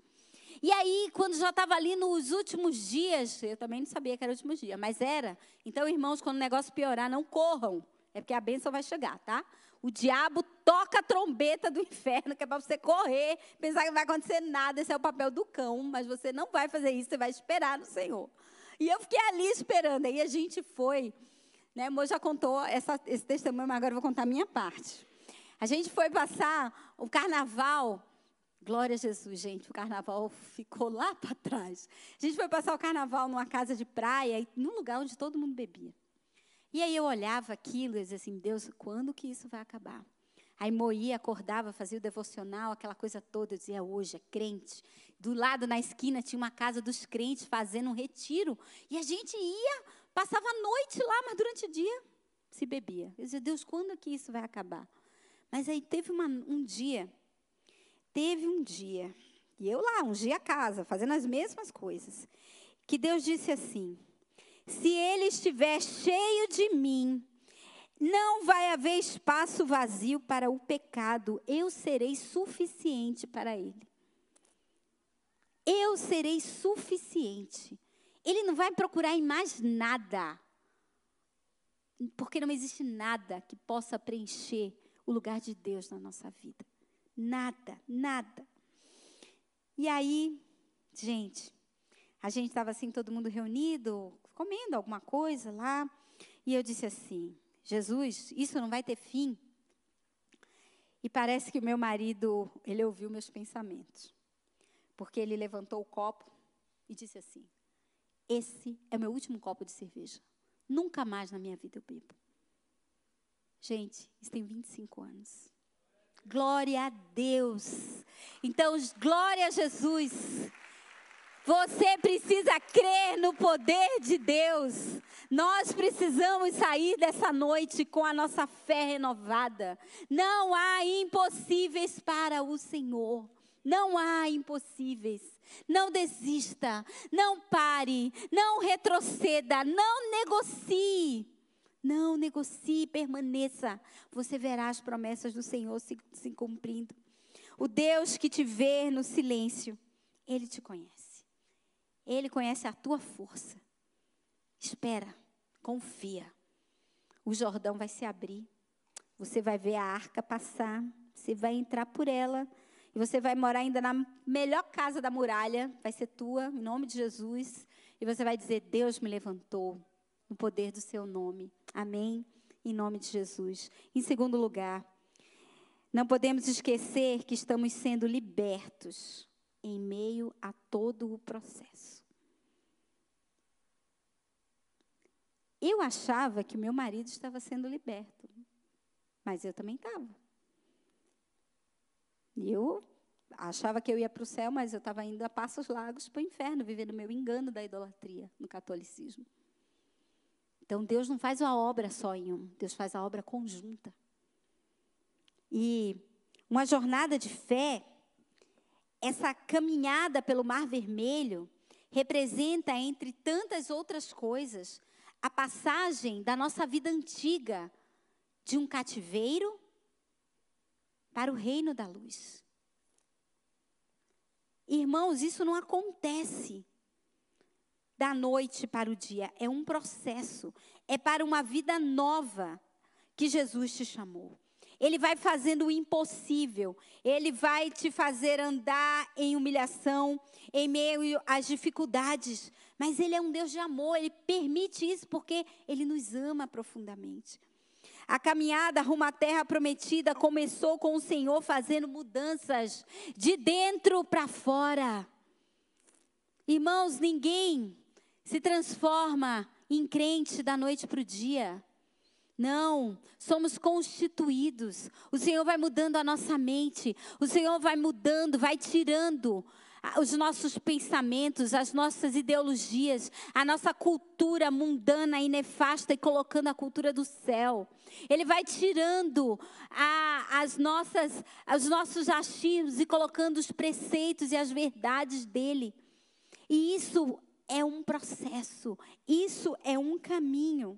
E aí, quando já estava ali nos últimos dias, eu também não sabia que era o último dia, mas era. Então, irmãos, quando o negócio piorar, não corram. É porque a bênção vai chegar, tá? O diabo toca a trombeta do inferno, que é para você correr, pensar que não vai acontecer nada. Esse é o papel do cão, mas você não vai fazer isso, você vai esperar no Senhor. E eu fiquei ali esperando. Aí a gente foi né? Mo já contou essa, esse testemunho, mas agora eu vou contar a minha parte. A gente foi passar o carnaval. Glória a Jesus, gente. O carnaval ficou lá para trás. A gente foi passar o carnaval numa casa de praia, num lugar onde todo mundo bebia. E aí eu olhava aquilo e dizia assim: Deus, quando que isso vai acabar? Aí moía, acordava, fazia o devocional, aquela coisa toda. Eu dizia, hoje é crente. Do lado, na esquina, tinha uma casa dos crentes fazendo um retiro. E a gente ia Passava a noite lá, mas durante o dia se bebia. Eu dizia, Deus, quando que isso vai acabar? Mas aí teve uma, um dia, teve um dia, e eu lá, um dia a casa, fazendo as mesmas coisas, que Deus disse assim: se ele estiver cheio de mim, não vai haver espaço vazio para o pecado, eu serei suficiente para ele. Eu serei suficiente. Ele não vai procurar em mais nada. Porque não existe nada que possa preencher o lugar de Deus na nossa vida. Nada, nada. E aí, gente, a gente estava assim, todo mundo reunido, comendo alguma coisa lá. E eu disse assim: Jesus, isso não vai ter fim. E parece que o meu marido, ele ouviu meus pensamentos. Porque ele levantou o copo e disse assim: esse é o meu último copo de cerveja. Nunca mais na minha vida eu bebo. Gente, isso tem 25 anos. Glória a Deus. Então, glória a Jesus. Você precisa crer no poder de Deus. Nós precisamos sair dessa noite com a nossa fé renovada. Não há impossíveis para o Senhor. Não há impossíveis. Não desista. Não pare. Não retroceda. Não negocie. Não negocie, permaneça. Você verá as promessas do Senhor se, se cumprindo. O Deus que te vê no silêncio, Ele te conhece. Ele conhece a tua força. Espera, confia. O Jordão vai se abrir. Você vai ver a arca passar. Você vai entrar por ela e você vai morar ainda na melhor casa da muralha, vai ser tua, em nome de Jesus. E você vai dizer: Deus me levantou no poder do seu nome. Amém? Em nome de Jesus. Em segundo lugar, não podemos esquecer que estamos sendo libertos em meio a todo o processo. Eu achava que meu marido estava sendo liberto, mas eu também estava. Eu achava que eu ia para o céu, mas eu estava indo a passos largos para o inferno, vivendo o meu engano da idolatria no catolicismo. Então Deus não faz a obra só em um, Deus faz a obra conjunta. E uma jornada de fé, essa caminhada pelo Mar Vermelho, representa, entre tantas outras coisas, a passagem da nossa vida antiga de um cativeiro para o reino da luz. Irmãos, isso não acontece da noite para o dia, é um processo, é para uma vida nova que Jesus te chamou. Ele vai fazendo o impossível, ele vai te fazer andar em humilhação, em meio às dificuldades, mas ele é um Deus de amor, ele permite isso porque ele nos ama profundamente. A caminhada rumo à terra prometida começou com o Senhor fazendo mudanças de dentro para fora. Irmãos, ninguém se transforma em crente da noite para o dia. Não, somos constituídos. O Senhor vai mudando a nossa mente. O Senhor vai mudando, vai tirando os nossos pensamentos, as nossas ideologias, a nossa cultura mundana e nefasta e colocando a cultura do céu. Ele vai tirando a, as nossas, os nossos achismos e colocando os preceitos e as verdades dele. E isso é um processo, isso é um caminho.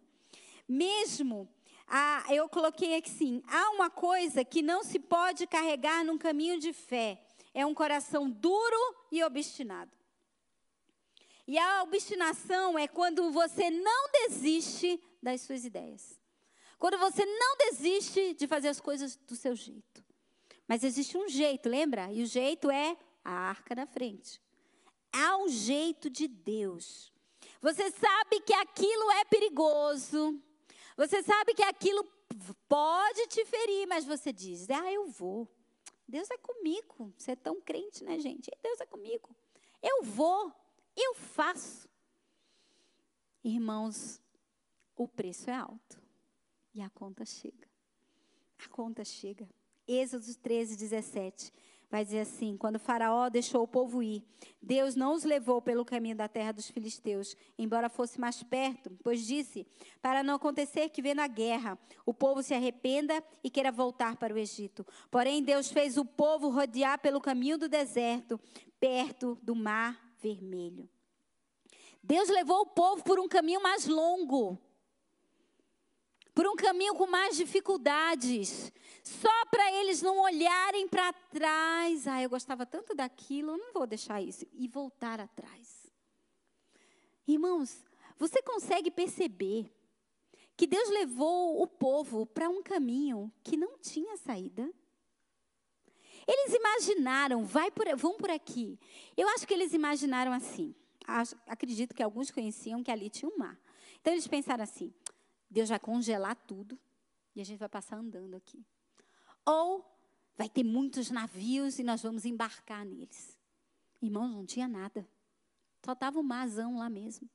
Mesmo, ah, eu coloquei aqui sim, há uma coisa que não se pode carregar num caminho de fé é um coração duro e obstinado. E a obstinação é quando você não desiste das suas ideias. Quando você não desiste de fazer as coisas do seu jeito. Mas existe um jeito, lembra? E o jeito é a arca na frente. Há um jeito de Deus. Você sabe que aquilo é perigoso. Você sabe que aquilo pode te ferir, mas você diz: Ah, eu vou. Deus é comigo. Você é tão crente, né, gente? Deus é comigo. Eu vou, eu faço. Irmãos, o preço é alto. E a conta chega. A conta chega. Êxodo 13, 17 vai dizer assim: quando Faraó deixou o povo ir, Deus não os levou pelo caminho da terra dos filisteus, embora fosse mais perto, pois disse: para não acontecer que vendo a guerra, o povo se arrependa e queira voltar para o Egito. Porém, Deus fez o povo rodear pelo caminho do deserto, perto do mar vermelho. Deus levou o povo por um caminho mais longo por um caminho com mais dificuldades, só para eles não olharem para trás. Ah, eu gostava tanto daquilo, eu não vou deixar isso. E voltar atrás. Irmãos, você consegue perceber que Deus levou o povo para um caminho que não tinha saída? Eles imaginaram, vai por, vão por aqui. Eu acho que eles imaginaram assim. Acho, acredito que alguns conheciam que ali tinha um mar. Então eles pensaram assim: Deus vai congelar tudo e a gente vai passar andando aqui. Ou vai ter muitos navios e nós vamos embarcar neles. Irmãos, não tinha nada. Só estava o marzão lá mesmo.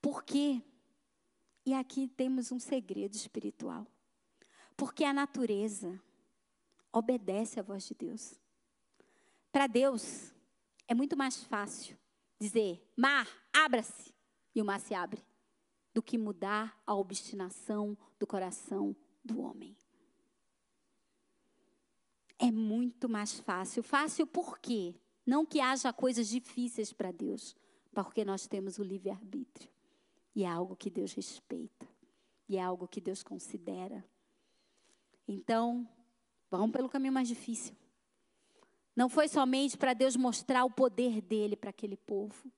Por quê? E aqui temos um segredo espiritual. Porque a natureza obedece à voz de Deus. Para Deus, é muito mais fácil dizer: mar, abra-se, e o mar se abre do que mudar a obstinação do coração do homem. É muito mais fácil. Fácil por quê? Não que haja coisas difíceis para Deus, porque nós temos o livre-arbítrio. E é algo que Deus respeita. E é algo que Deus considera. Então, vamos pelo caminho mais difícil. Não foi somente para Deus mostrar o poder dele para aquele povo,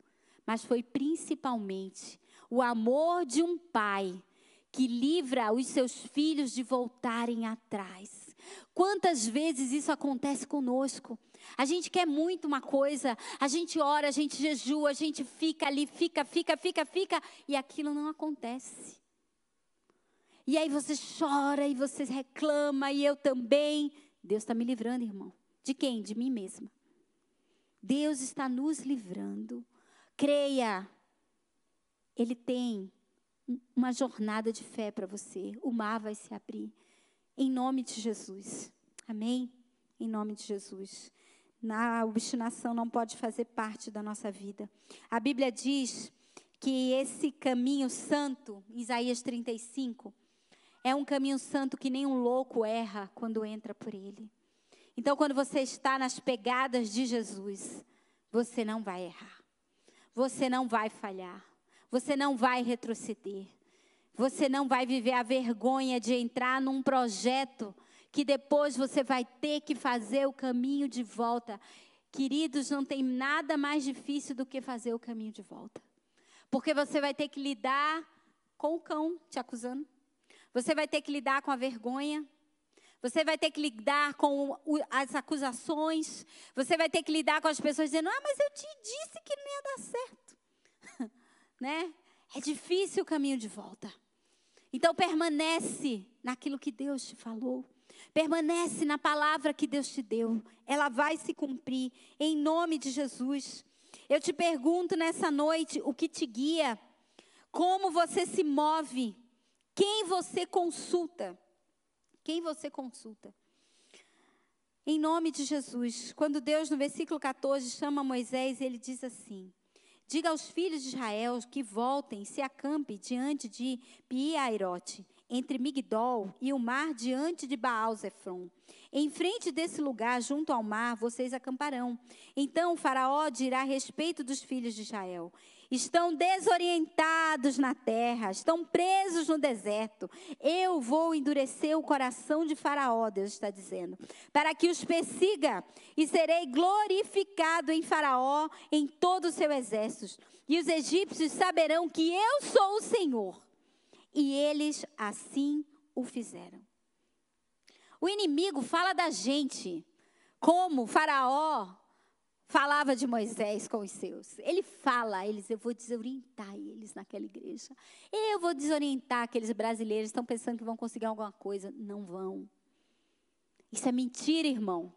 mas foi principalmente o amor de um pai que livra os seus filhos de voltarem atrás. Quantas vezes isso acontece conosco? A gente quer muito uma coisa, a gente ora, a gente jejua, a gente fica ali, fica, fica, fica, fica, e aquilo não acontece. E aí você chora e você reclama, e eu também. Deus está me livrando, irmão. De quem? De mim mesma. Deus está nos livrando. Creia, ele tem uma jornada de fé para você. O mar vai se abrir. Em nome de Jesus. Amém? Em nome de Jesus. Na obstinação não pode fazer parte da nossa vida. A Bíblia diz que esse caminho santo, Isaías 35, é um caminho santo que nenhum louco erra quando entra por ele. Então, quando você está nas pegadas de Jesus, você não vai errar. Você não vai falhar. Você não vai retroceder. Você não vai viver a vergonha de entrar num projeto que depois você vai ter que fazer o caminho de volta. Queridos, não tem nada mais difícil do que fazer o caminho de volta. Porque você vai ter que lidar com o cão te acusando. Você vai ter que lidar com a vergonha. Você vai ter que lidar com as acusações. Você vai ter que lidar com as pessoas dizendo: Ah, mas eu te disse que não ia dar certo né? É difícil o caminho de volta. Então permanece naquilo que Deus te falou. Permanece na palavra que Deus te deu. Ela vai se cumprir em nome de Jesus. Eu te pergunto nessa noite o que te guia, como você se move Quem você consulta? Quem você consulta? Em nome de Jesus, quando Deus, no versículo 14, chama Moisés, ele diz assim: Diga aos filhos de Israel que voltem, se acampe diante de Piairote, entre Migdol e o mar diante de Baal Zefron. Em frente desse lugar, junto ao mar, vocês acamparão. Então o faraó dirá a respeito dos filhos de Israel: estão desorientados na terra, estão presos no deserto. Eu vou endurecer o coração de Faraó, Deus está dizendo, para que os persiga, e serei glorificado em Faraó, em todo o seu exército. E os egípcios saberão que eu sou o Senhor. E eles assim o fizeram. O inimigo fala da gente como Faraó falava de Moisés com os seus. Ele fala a eles, eu vou desorientar eles naquela igreja. Eu vou desorientar aqueles brasileiros que estão pensando que vão conseguir alguma coisa. Não vão. Isso é mentira, irmão.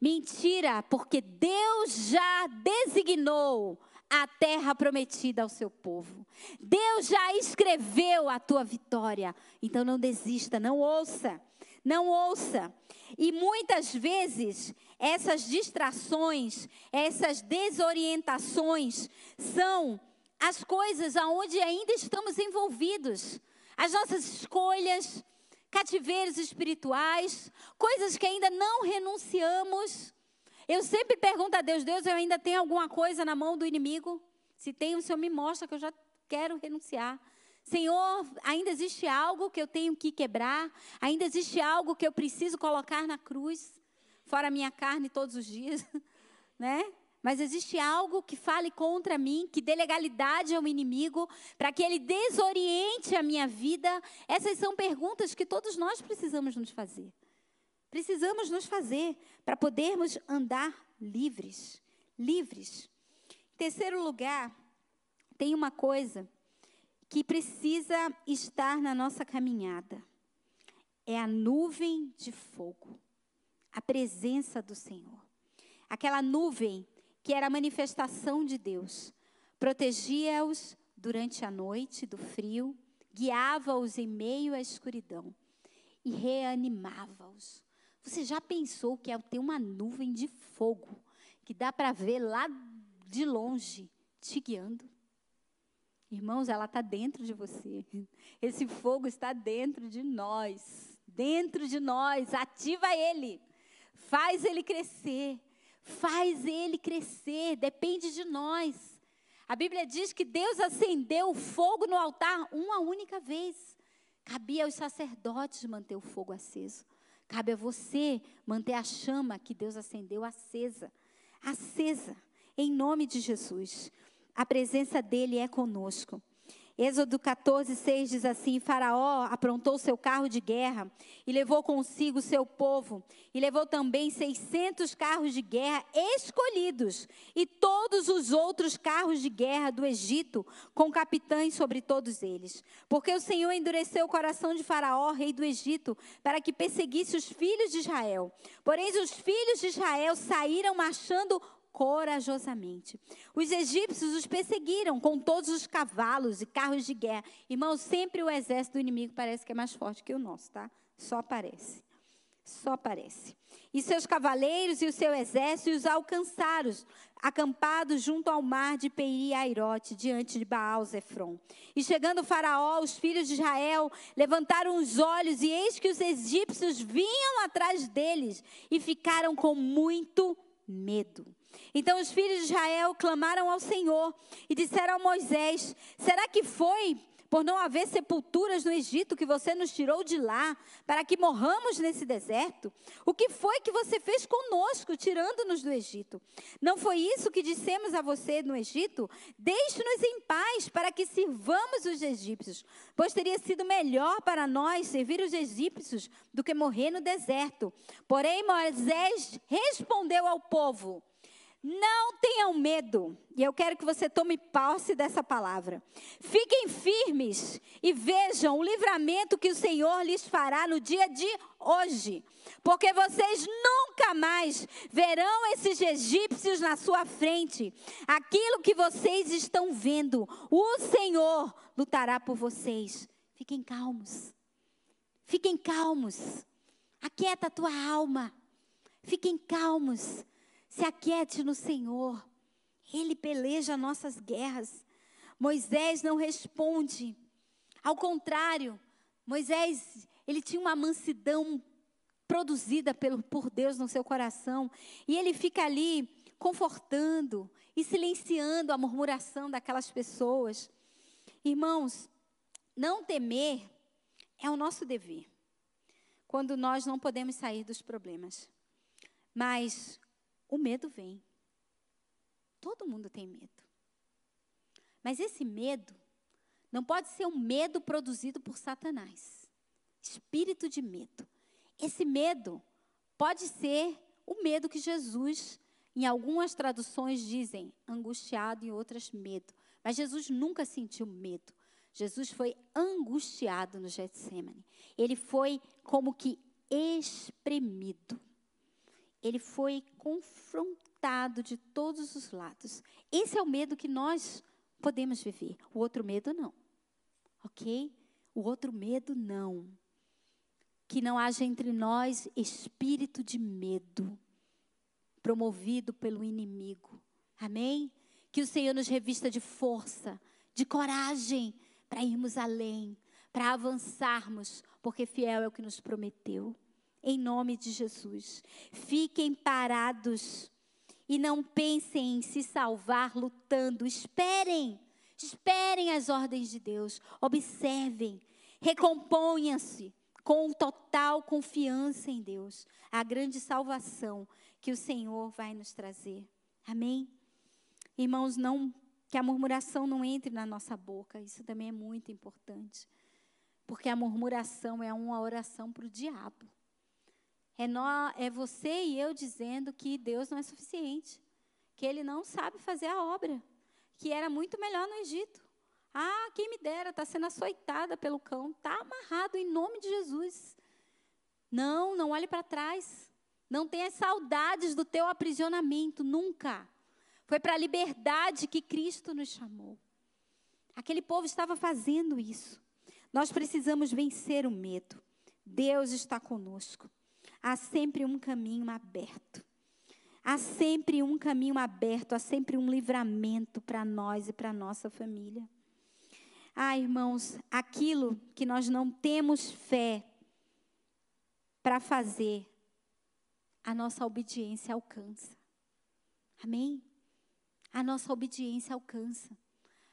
Mentira, porque Deus já designou a terra prometida ao seu povo. Deus já escreveu a tua vitória. Então não desista, não ouça. Não ouça. E muitas vezes essas distrações, essas desorientações são as coisas aonde ainda estamos envolvidos. As nossas escolhas, cativeiros espirituais, coisas que ainda não renunciamos. Eu sempre pergunto a Deus: Deus, eu ainda tenho alguma coisa na mão do inimigo? Se tem, o Senhor me mostra que eu já quero renunciar. Senhor, ainda existe algo que eu tenho que quebrar? Ainda existe algo que eu preciso colocar na cruz? fora a minha carne todos os dias, né? Mas existe algo que fale contra mim, que dê legalidade ao inimigo, para que ele desoriente a minha vida? Essas são perguntas que todos nós precisamos nos fazer. Precisamos nos fazer para podermos andar livres. Livres. Em terceiro lugar, tem uma coisa que precisa estar na nossa caminhada: é a nuvem de fogo a presença do Senhor. Aquela nuvem que era a manifestação de Deus, protegia-os durante a noite do frio, guiava-os em meio à escuridão e reanimava-os. Você já pensou que é ter uma nuvem de fogo que dá para ver lá de longe te guiando? Irmãos, ela está dentro de você. Esse fogo está dentro de nós. Dentro de nós. Ativa ele. Faz ele crescer. Faz ele crescer. Depende de nós. A Bíblia diz que Deus acendeu o fogo no altar uma única vez. Cabia aos sacerdotes manter o fogo aceso. Cabe a você manter a chama que Deus acendeu acesa. Acesa. Em nome de Jesus. A presença dele é conosco. Êxodo 14, 6 diz assim: Faraó aprontou seu carro de guerra e levou consigo seu povo, e levou também 600 carros de guerra escolhidos, e todos os outros carros de guerra do Egito, com capitães sobre todos eles. Porque o Senhor endureceu o coração de Faraó, rei do Egito, para que perseguisse os filhos de Israel. Porém, os filhos de Israel saíram marchando corajosamente. Os egípcios os perseguiram com todos os cavalos e carros de guerra. Irmãos, sempre o exército do inimigo parece que é mais forte que o nosso, tá? Só parece. Só parece. E seus cavaleiros e o seu exército os alcançaram, acampados junto ao mar de Peiri Airote, diante de Baal Zefron. E chegando o faraó, os filhos de Israel levantaram os olhos e eis que os egípcios vinham atrás deles e ficaram com muito medo. Então os filhos de Israel clamaram ao Senhor e disseram a Moisés: Será que foi por não haver sepulturas no Egito que você nos tirou de lá, para que morramos nesse deserto? O que foi que você fez conosco, tirando-nos do Egito? Não foi isso que dissemos a você no Egito? Deixe-nos em paz, para que sirvamos os egípcios, pois teria sido melhor para nós servir os egípcios do que morrer no deserto. Porém, Moisés respondeu ao povo: não tenham medo, e eu quero que você tome posse dessa palavra. Fiquem firmes e vejam o livramento que o Senhor lhes fará no dia de hoje, porque vocês nunca mais verão esses egípcios na sua frente. Aquilo que vocês estão vendo, o Senhor lutará por vocês Fiquem calmos. Fiquem calmos. Aquieta a tua alma. Fiquem calmos. Se aquiete no Senhor. Ele peleja nossas guerras. Moisés não responde. Ao contrário, Moisés, ele tinha uma mansidão produzida pelo, por Deus no seu coração. E ele fica ali confortando e silenciando a murmuração daquelas pessoas. Irmãos, não temer é o nosso dever. Quando nós não podemos sair dos problemas. Mas o medo vem. Todo mundo tem medo. Mas esse medo não pode ser um medo produzido por Satanás. Espírito de medo. Esse medo pode ser o medo que Jesus, em algumas traduções dizem angustiado, em outras medo. Mas Jesus nunca sentiu medo. Jesus foi angustiado no Getsemane. Ele foi como que espremido. Ele foi confrontado de todos os lados. Esse é o medo que nós podemos viver. O outro medo não. OK? O outro medo não que não haja entre nós espírito de medo promovido pelo inimigo. Amém? Que o Senhor nos revista de força, de coragem para irmos além, para avançarmos, porque fiel é o que nos prometeu. Em nome de Jesus. Fiquem parados e não pensem em se salvar lutando. Esperem. Esperem as ordens de Deus. Observem. Recomponham-se com total confiança em Deus, a grande salvação que o Senhor vai nos trazer. Amém? Irmãos, não que a murmuração não entre na nossa boca, isso também é muito importante. Porque a murmuração é uma oração para o diabo. É, nó, é você e eu dizendo que Deus não é suficiente, que Ele não sabe fazer a obra, que era muito melhor no Egito. Ah, quem me dera, está sendo açoitada pelo cão, está amarrado em nome de Jesus. Não, não olhe para trás. Não tenha saudades do teu aprisionamento, nunca. Foi para a liberdade que Cristo nos chamou. Aquele povo estava fazendo isso. Nós precisamos vencer o medo. Deus está conosco. Há sempre um caminho aberto. Há sempre um caminho aberto, há sempre um livramento para nós e para nossa família. Ah, irmãos, aquilo que nós não temos fé para fazer, a nossa obediência alcança. Amém? A nossa obediência alcança.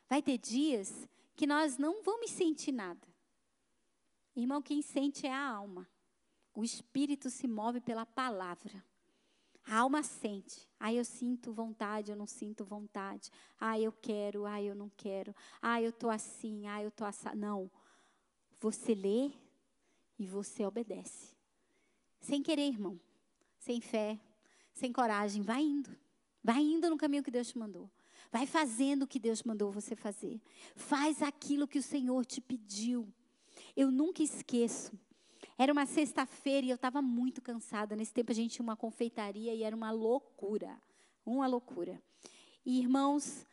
Vai ter dias que nós não vamos sentir nada. Irmão, quem sente é a alma. O espírito se move pela palavra. A alma sente. Ah, eu sinto vontade, eu não sinto vontade. Ah, eu quero, ah, eu não quero. Ah, eu estou assim, ah, eu estou assim. Não. Você lê e você obedece. Sem querer, irmão. Sem fé, sem coragem. Vai indo. Vai indo no caminho que Deus te mandou. Vai fazendo o que Deus mandou você fazer. Faz aquilo que o Senhor te pediu. Eu nunca esqueço era uma sexta-feira e eu estava muito cansada. Nesse tempo a gente tinha uma confeitaria e era uma loucura. Uma loucura. E irmãos,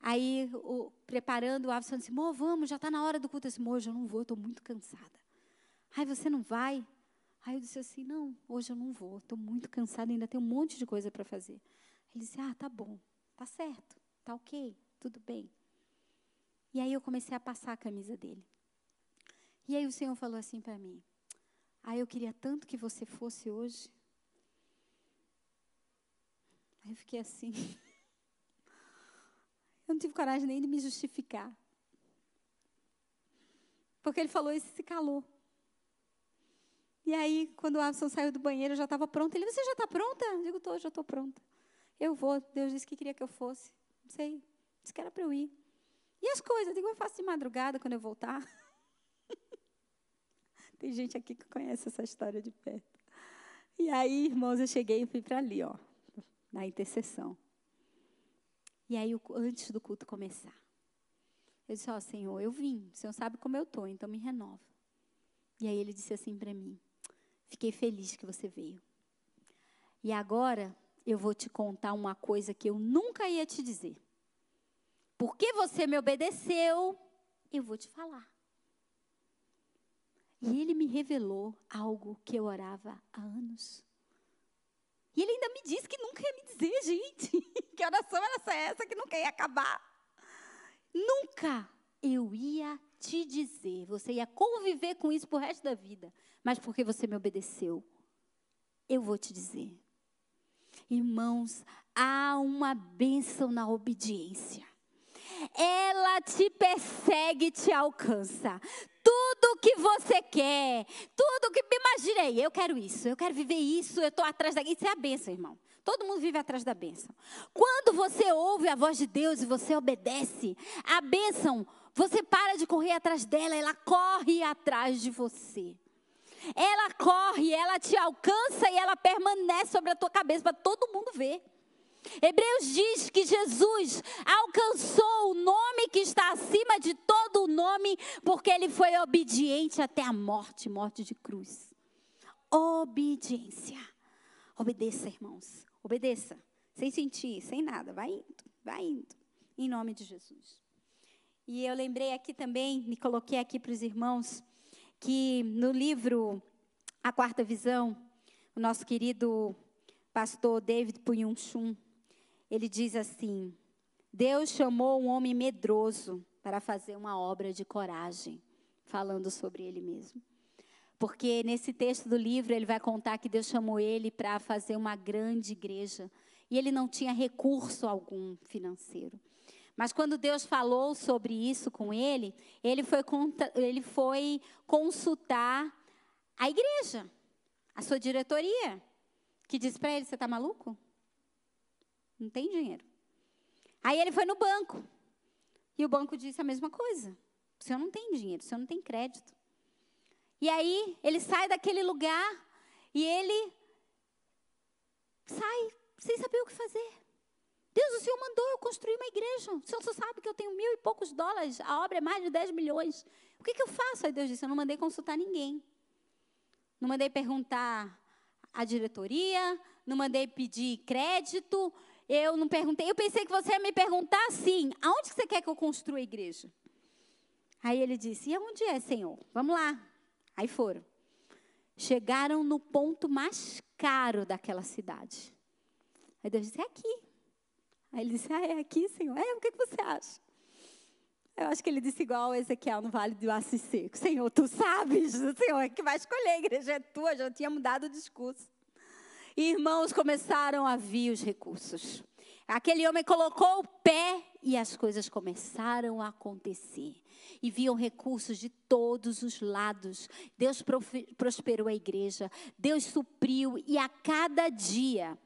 aí o, preparando o Avison disse: Mô, vamos, já está na hora do culto. Eu disse: Mô, hoje eu não vou, estou muito cansada. Ai, você não vai? Aí eu disse assim: Não, hoje eu não vou, estou muito cansada, ainda tem um monte de coisa para fazer. Ele disse: Ah, tá bom, tá certo, tá ok, tudo bem. E aí eu comecei a passar a camisa dele. E aí o Senhor falou assim para mim: ah, eu queria tanto que você fosse hoje. Aí eu fiquei assim. Eu não tive coragem nem de me justificar. Porque ele falou isso e se calou. E aí, quando o Abson saiu do banheiro, eu já estava pronta. Ele, você já está pronta? Eu digo, tô, já estou pronta. Eu vou. Deus disse que queria que eu fosse. Não sei. Disse que era para eu ir. E as coisas? Eu digo, eu faço de madrugada quando eu voltar. Tem gente aqui que conhece essa história de perto. E aí, irmãos, eu cheguei e fui para ali, ó, na intercessão. E aí, antes do culto começar, eu disse: Ó, oh, Senhor, eu vim, o Senhor sabe como eu estou, então me renova. E aí ele disse assim para mim: Fiquei feliz que você veio. E agora eu vou te contar uma coisa que eu nunca ia te dizer. Porque você me obedeceu, eu vou te falar. E ele me revelou algo que eu orava há anos. E ele ainda me disse que nunca ia me dizer, gente. Que oração era essa que nunca ia acabar. Nunca eu ia te dizer. Você ia conviver com isso pro resto da vida. Mas porque você me obedeceu, eu vou te dizer. Irmãos, há uma bênção na obediência. Ela te persegue e te alcança. Tudo que você quer, tudo que. Imaginei, eu quero isso, eu quero viver isso, eu estou atrás da. Isso é a bênção, irmão. Todo mundo vive atrás da bênção. Quando você ouve a voz de Deus e você obedece, a bênção, você para de correr atrás dela, ela corre atrás de você. Ela corre, ela te alcança e ela permanece sobre a tua cabeça para todo mundo ver. Hebreus diz que Jesus alcançou o nome que está acima de todo o nome, porque ele foi obediente até a morte morte de cruz. Obediência. Obedeça, irmãos. Obedeça. Sem sentir, sem nada. Vai indo, vai indo. Em nome de Jesus. E eu lembrei aqui também, me coloquei aqui para os irmãos, que no livro A Quarta Visão, o nosso querido pastor David Punhun Chun, ele diz assim: Deus chamou um homem medroso para fazer uma obra de coragem, falando sobre ele mesmo. Porque nesse texto do livro ele vai contar que Deus chamou ele para fazer uma grande igreja e ele não tinha recurso algum financeiro. Mas quando Deus falou sobre isso com ele, ele foi, ele foi consultar a igreja, a sua diretoria, que disse para ele: Você está maluco? Não tem dinheiro. Aí ele foi no banco. E o banco disse a mesma coisa. O senhor não tem dinheiro, o senhor não tem crédito. E aí ele sai daquele lugar e ele sai sem saber o que fazer. Deus, o Senhor mandou eu construir uma igreja. O Senhor só sabe que eu tenho mil e poucos dólares. A obra é mais de 10 milhões. O que, que eu faço? Aí Deus disse: Eu não mandei consultar ninguém. Não mandei perguntar à diretoria. Não mandei pedir crédito. Eu não perguntei. Eu pensei que você ia me perguntar assim: aonde você quer que eu construa a igreja? Aí ele disse: e aonde é, Senhor? Vamos lá. Aí foram. Chegaram no ponto mais caro daquela cidade. Aí Deus disse: é aqui. Aí ele disse: ah, é aqui, Senhor? É, o que, você acha? Eu acho que ele disse igual Ezequiel no Vale do Assis Seco. Senhor, tu sabes, o Senhor é que vai escolher, a igreja é tua, já tinha mudado o discurso. E irmãos, começaram a vir os recursos. Aquele homem colocou o pé e as coisas começaram a acontecer. E viam recursos de todos os lados. Deus prosperou a igreja, Deus supriu, e a cada dia.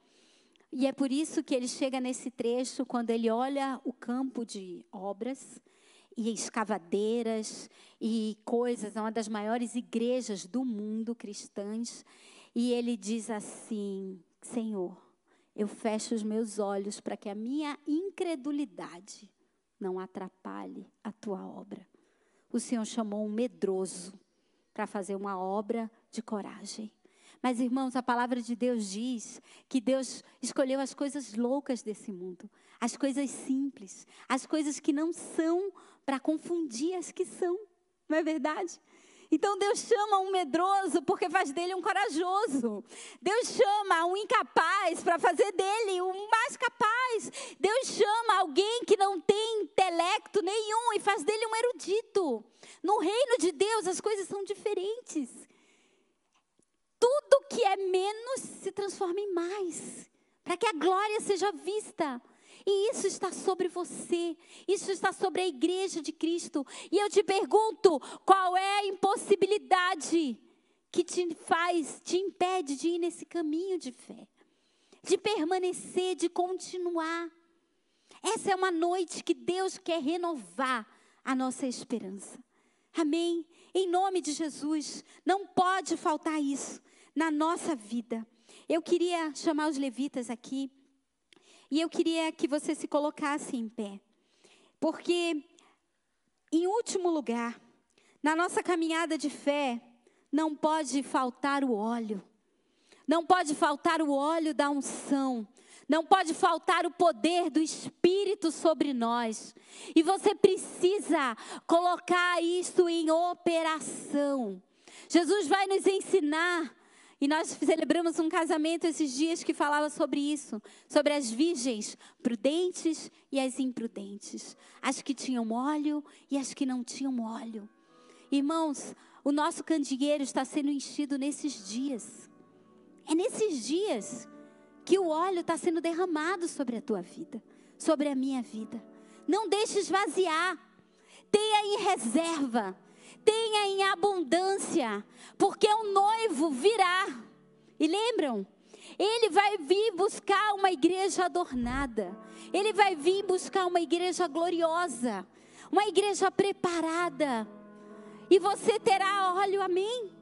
E é por isso que ele chega nesse trecho, quando ele olha o campo de obras e escavadeiras e coisas, é uma das maiores igrejas do mundo cristãs. E ele diz assim: Senhor, eu fecho os meus olhos para que a minha incredulidade não atrapalhe a tua obra. O Senhor chamou um medroso para fazer uma obra de coragem. Mas, irmãos, a palavra de Deus diz que Deus escolheu as coisas loucas desse mundo, as coisas simples, as coisas que não são, para confundir as que são. Não é verdade? Então Deus chama um medroso porque faz dele um corajoso. Deus chama um incapaz para fazer dele um mais capaz. Deus chama alguém que não tem intelecto nenhum e faz dele um erudito. No reino de Deus as coisas são diferentes. Tudo que é menos se transforma em mais, para que a glória seja vista. E isso está sobre você, isso está sobre a igreja de Cristo. E eu te pergunto: qual é a impossibilidade que te faz, te impede de ir nesse caminho de fé, de permanecer, de continuar? Essa é uma noite que Deus quer renovar a nossa esperança. Amém? Em nome de Jesus, não pode faltar isso na nossa vida. Eu queria chamar os levitas aqui. E eu queria que você se colocasse em pé. Porque, em último lugar, na nossa caminhada de fé, não pode faltar o óleo. Não pode faltar o óleo da unção. Não pode faltar o poder do Espírito sobre nós. E você precisa colocar isso em operação. Jesus vai nos ensinar. E nós celebramos um casamento esses dias que falava sobre isso, sobre as virgens prudentes e as imprudentes, as que tinham óleo e as que não tinham óleo. Irmãos, o nosso candeeiro está sendo enchido nesses dias. É nesses dias que o óleo está sendo derramado sobre a tua vida, sobre a minha vida. Não deixe esvaziar. Tenha em reserva tenha em abundância, porque o noivo virá. E lembram? Ele vai vir buscar uma igreja adornada. Ele vai vir buscar uma igreja gloriosa, uma igreja preparada. E você terá óleo, amém?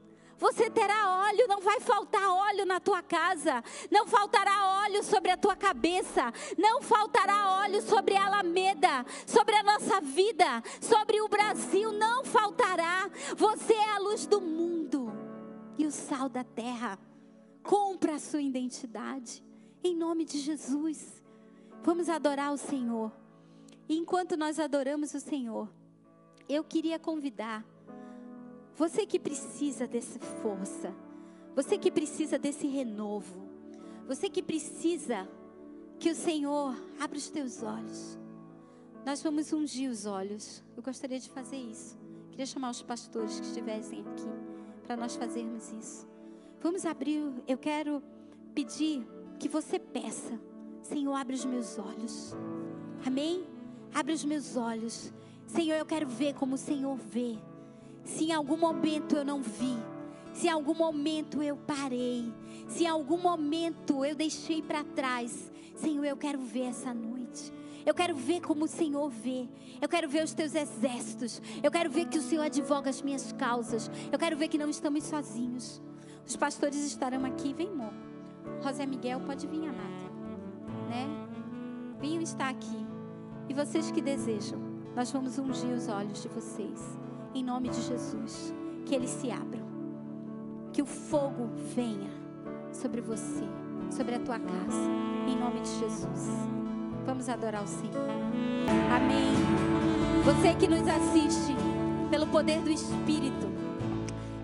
Você terá óleo, não vai faltar óleo na tua casa, não faltará óleo sobre a tua cabeça, não faltará óleo sobre a Alameda, sobre a nossa vida, sobre o Brasil, não faltará. Você é a luz do mundo e o sal da terra. Compra a sua identidade, em nome de Jesus. Vamos adorar o Senhor. E enquanto nós adoramos o Senhor, eu queria convidar você que precisa dessa força, você que precisa desse renovo, você que precisa que o Senhor abra os teus olhos. Nós vamos ungir os olhos. Eu gostaria de fazer isso. Queria chamar os pastores que estivessem aqui para nós fazermos isso. Vamos abrir. Eu quero pedir que você peça, Senhor, abre os meus olhos. Amém? Abre os meus olhos. Senhor, eu quero ver como o Senhor vê. Se em algum momento eu não vi, se em algum momento eu parei, se em algum momento eu deixei para trás, Senhor, eu quero ver essa noite. Eu quero ver como o Senhor vê. Eu quero ver os teus exércitos. Eu quero ver que o Senhor advoga as minhas causas. Eu quero ver que não estamos sozinhos. Os pastores estarão aqui. Vem, amor. José Miguel, pode vir, amado. Né? Vinham está aqui. E vocês que desejam, nós vamos ungir os olhos de vocês em nome de Jesus. Que eles se abram. Que o fogo venha sobre você, sobre a tua casa, em nome de Jesus. Vamos adorar o Senhor. Amém. Você que nos assiste, pelo poder do Espírito,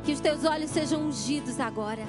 que os teus olhos sejam ungidos agora.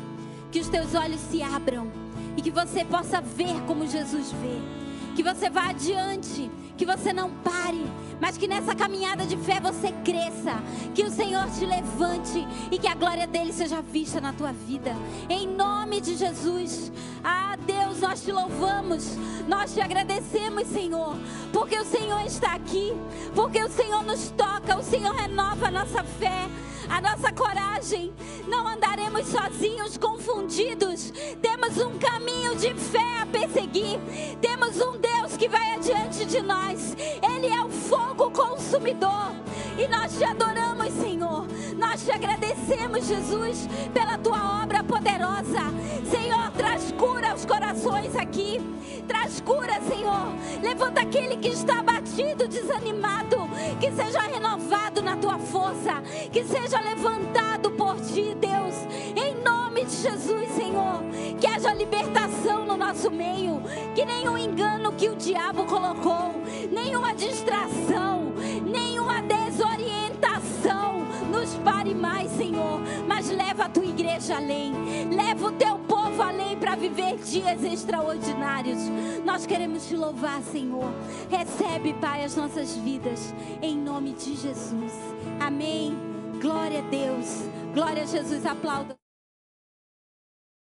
Que os teus olhos se abram e que você possa ver como Jesus vê. Que você vá adiante, que você não pare, mas que nessa caminhada de fé você cresça, que o Senhor te levante e que a glória dele seja vista na tua vida. Em nome de Jesus. Ah, Deus, nós te louvamos, nós te agradecemos, Senhor, porque o Senhor está aqui, porque o Senhor nos toca, o Senhor renova a nossa fé a nossa coragem. Não andaremos sozinhos, confundidos. Temos um caminho de fé a perseguir. Temos um Deus que vai adiante de nós. Ele é o fogo consumidor. E nós te adoramos, Senhor. Nós te agradecemos, Jesus, pela tua obra poderosa. Senhor, traz cura aos corações aqui. Traz cura, Senhor. Levanta aquele que está abatido, desanimado. Que seja renovado na tua força. Que seja levantado por ti, Deus. Em Jesus, Senhor. Que haja libertação no nosso meio. Que nenhum engano que o diabo colocou, nenhuma distração, nenhuma desorientação nos pare mais, Senhor. Mas leva a tua igreja além. Leva o teu povo além para viver dias extraordinários. Nós queremos te louvar, Senhor. Recebe, Pai, as nossas vidas. Em nome de Jesus. Amém. Glória a Deus. Glória a Jesus. Aplauda.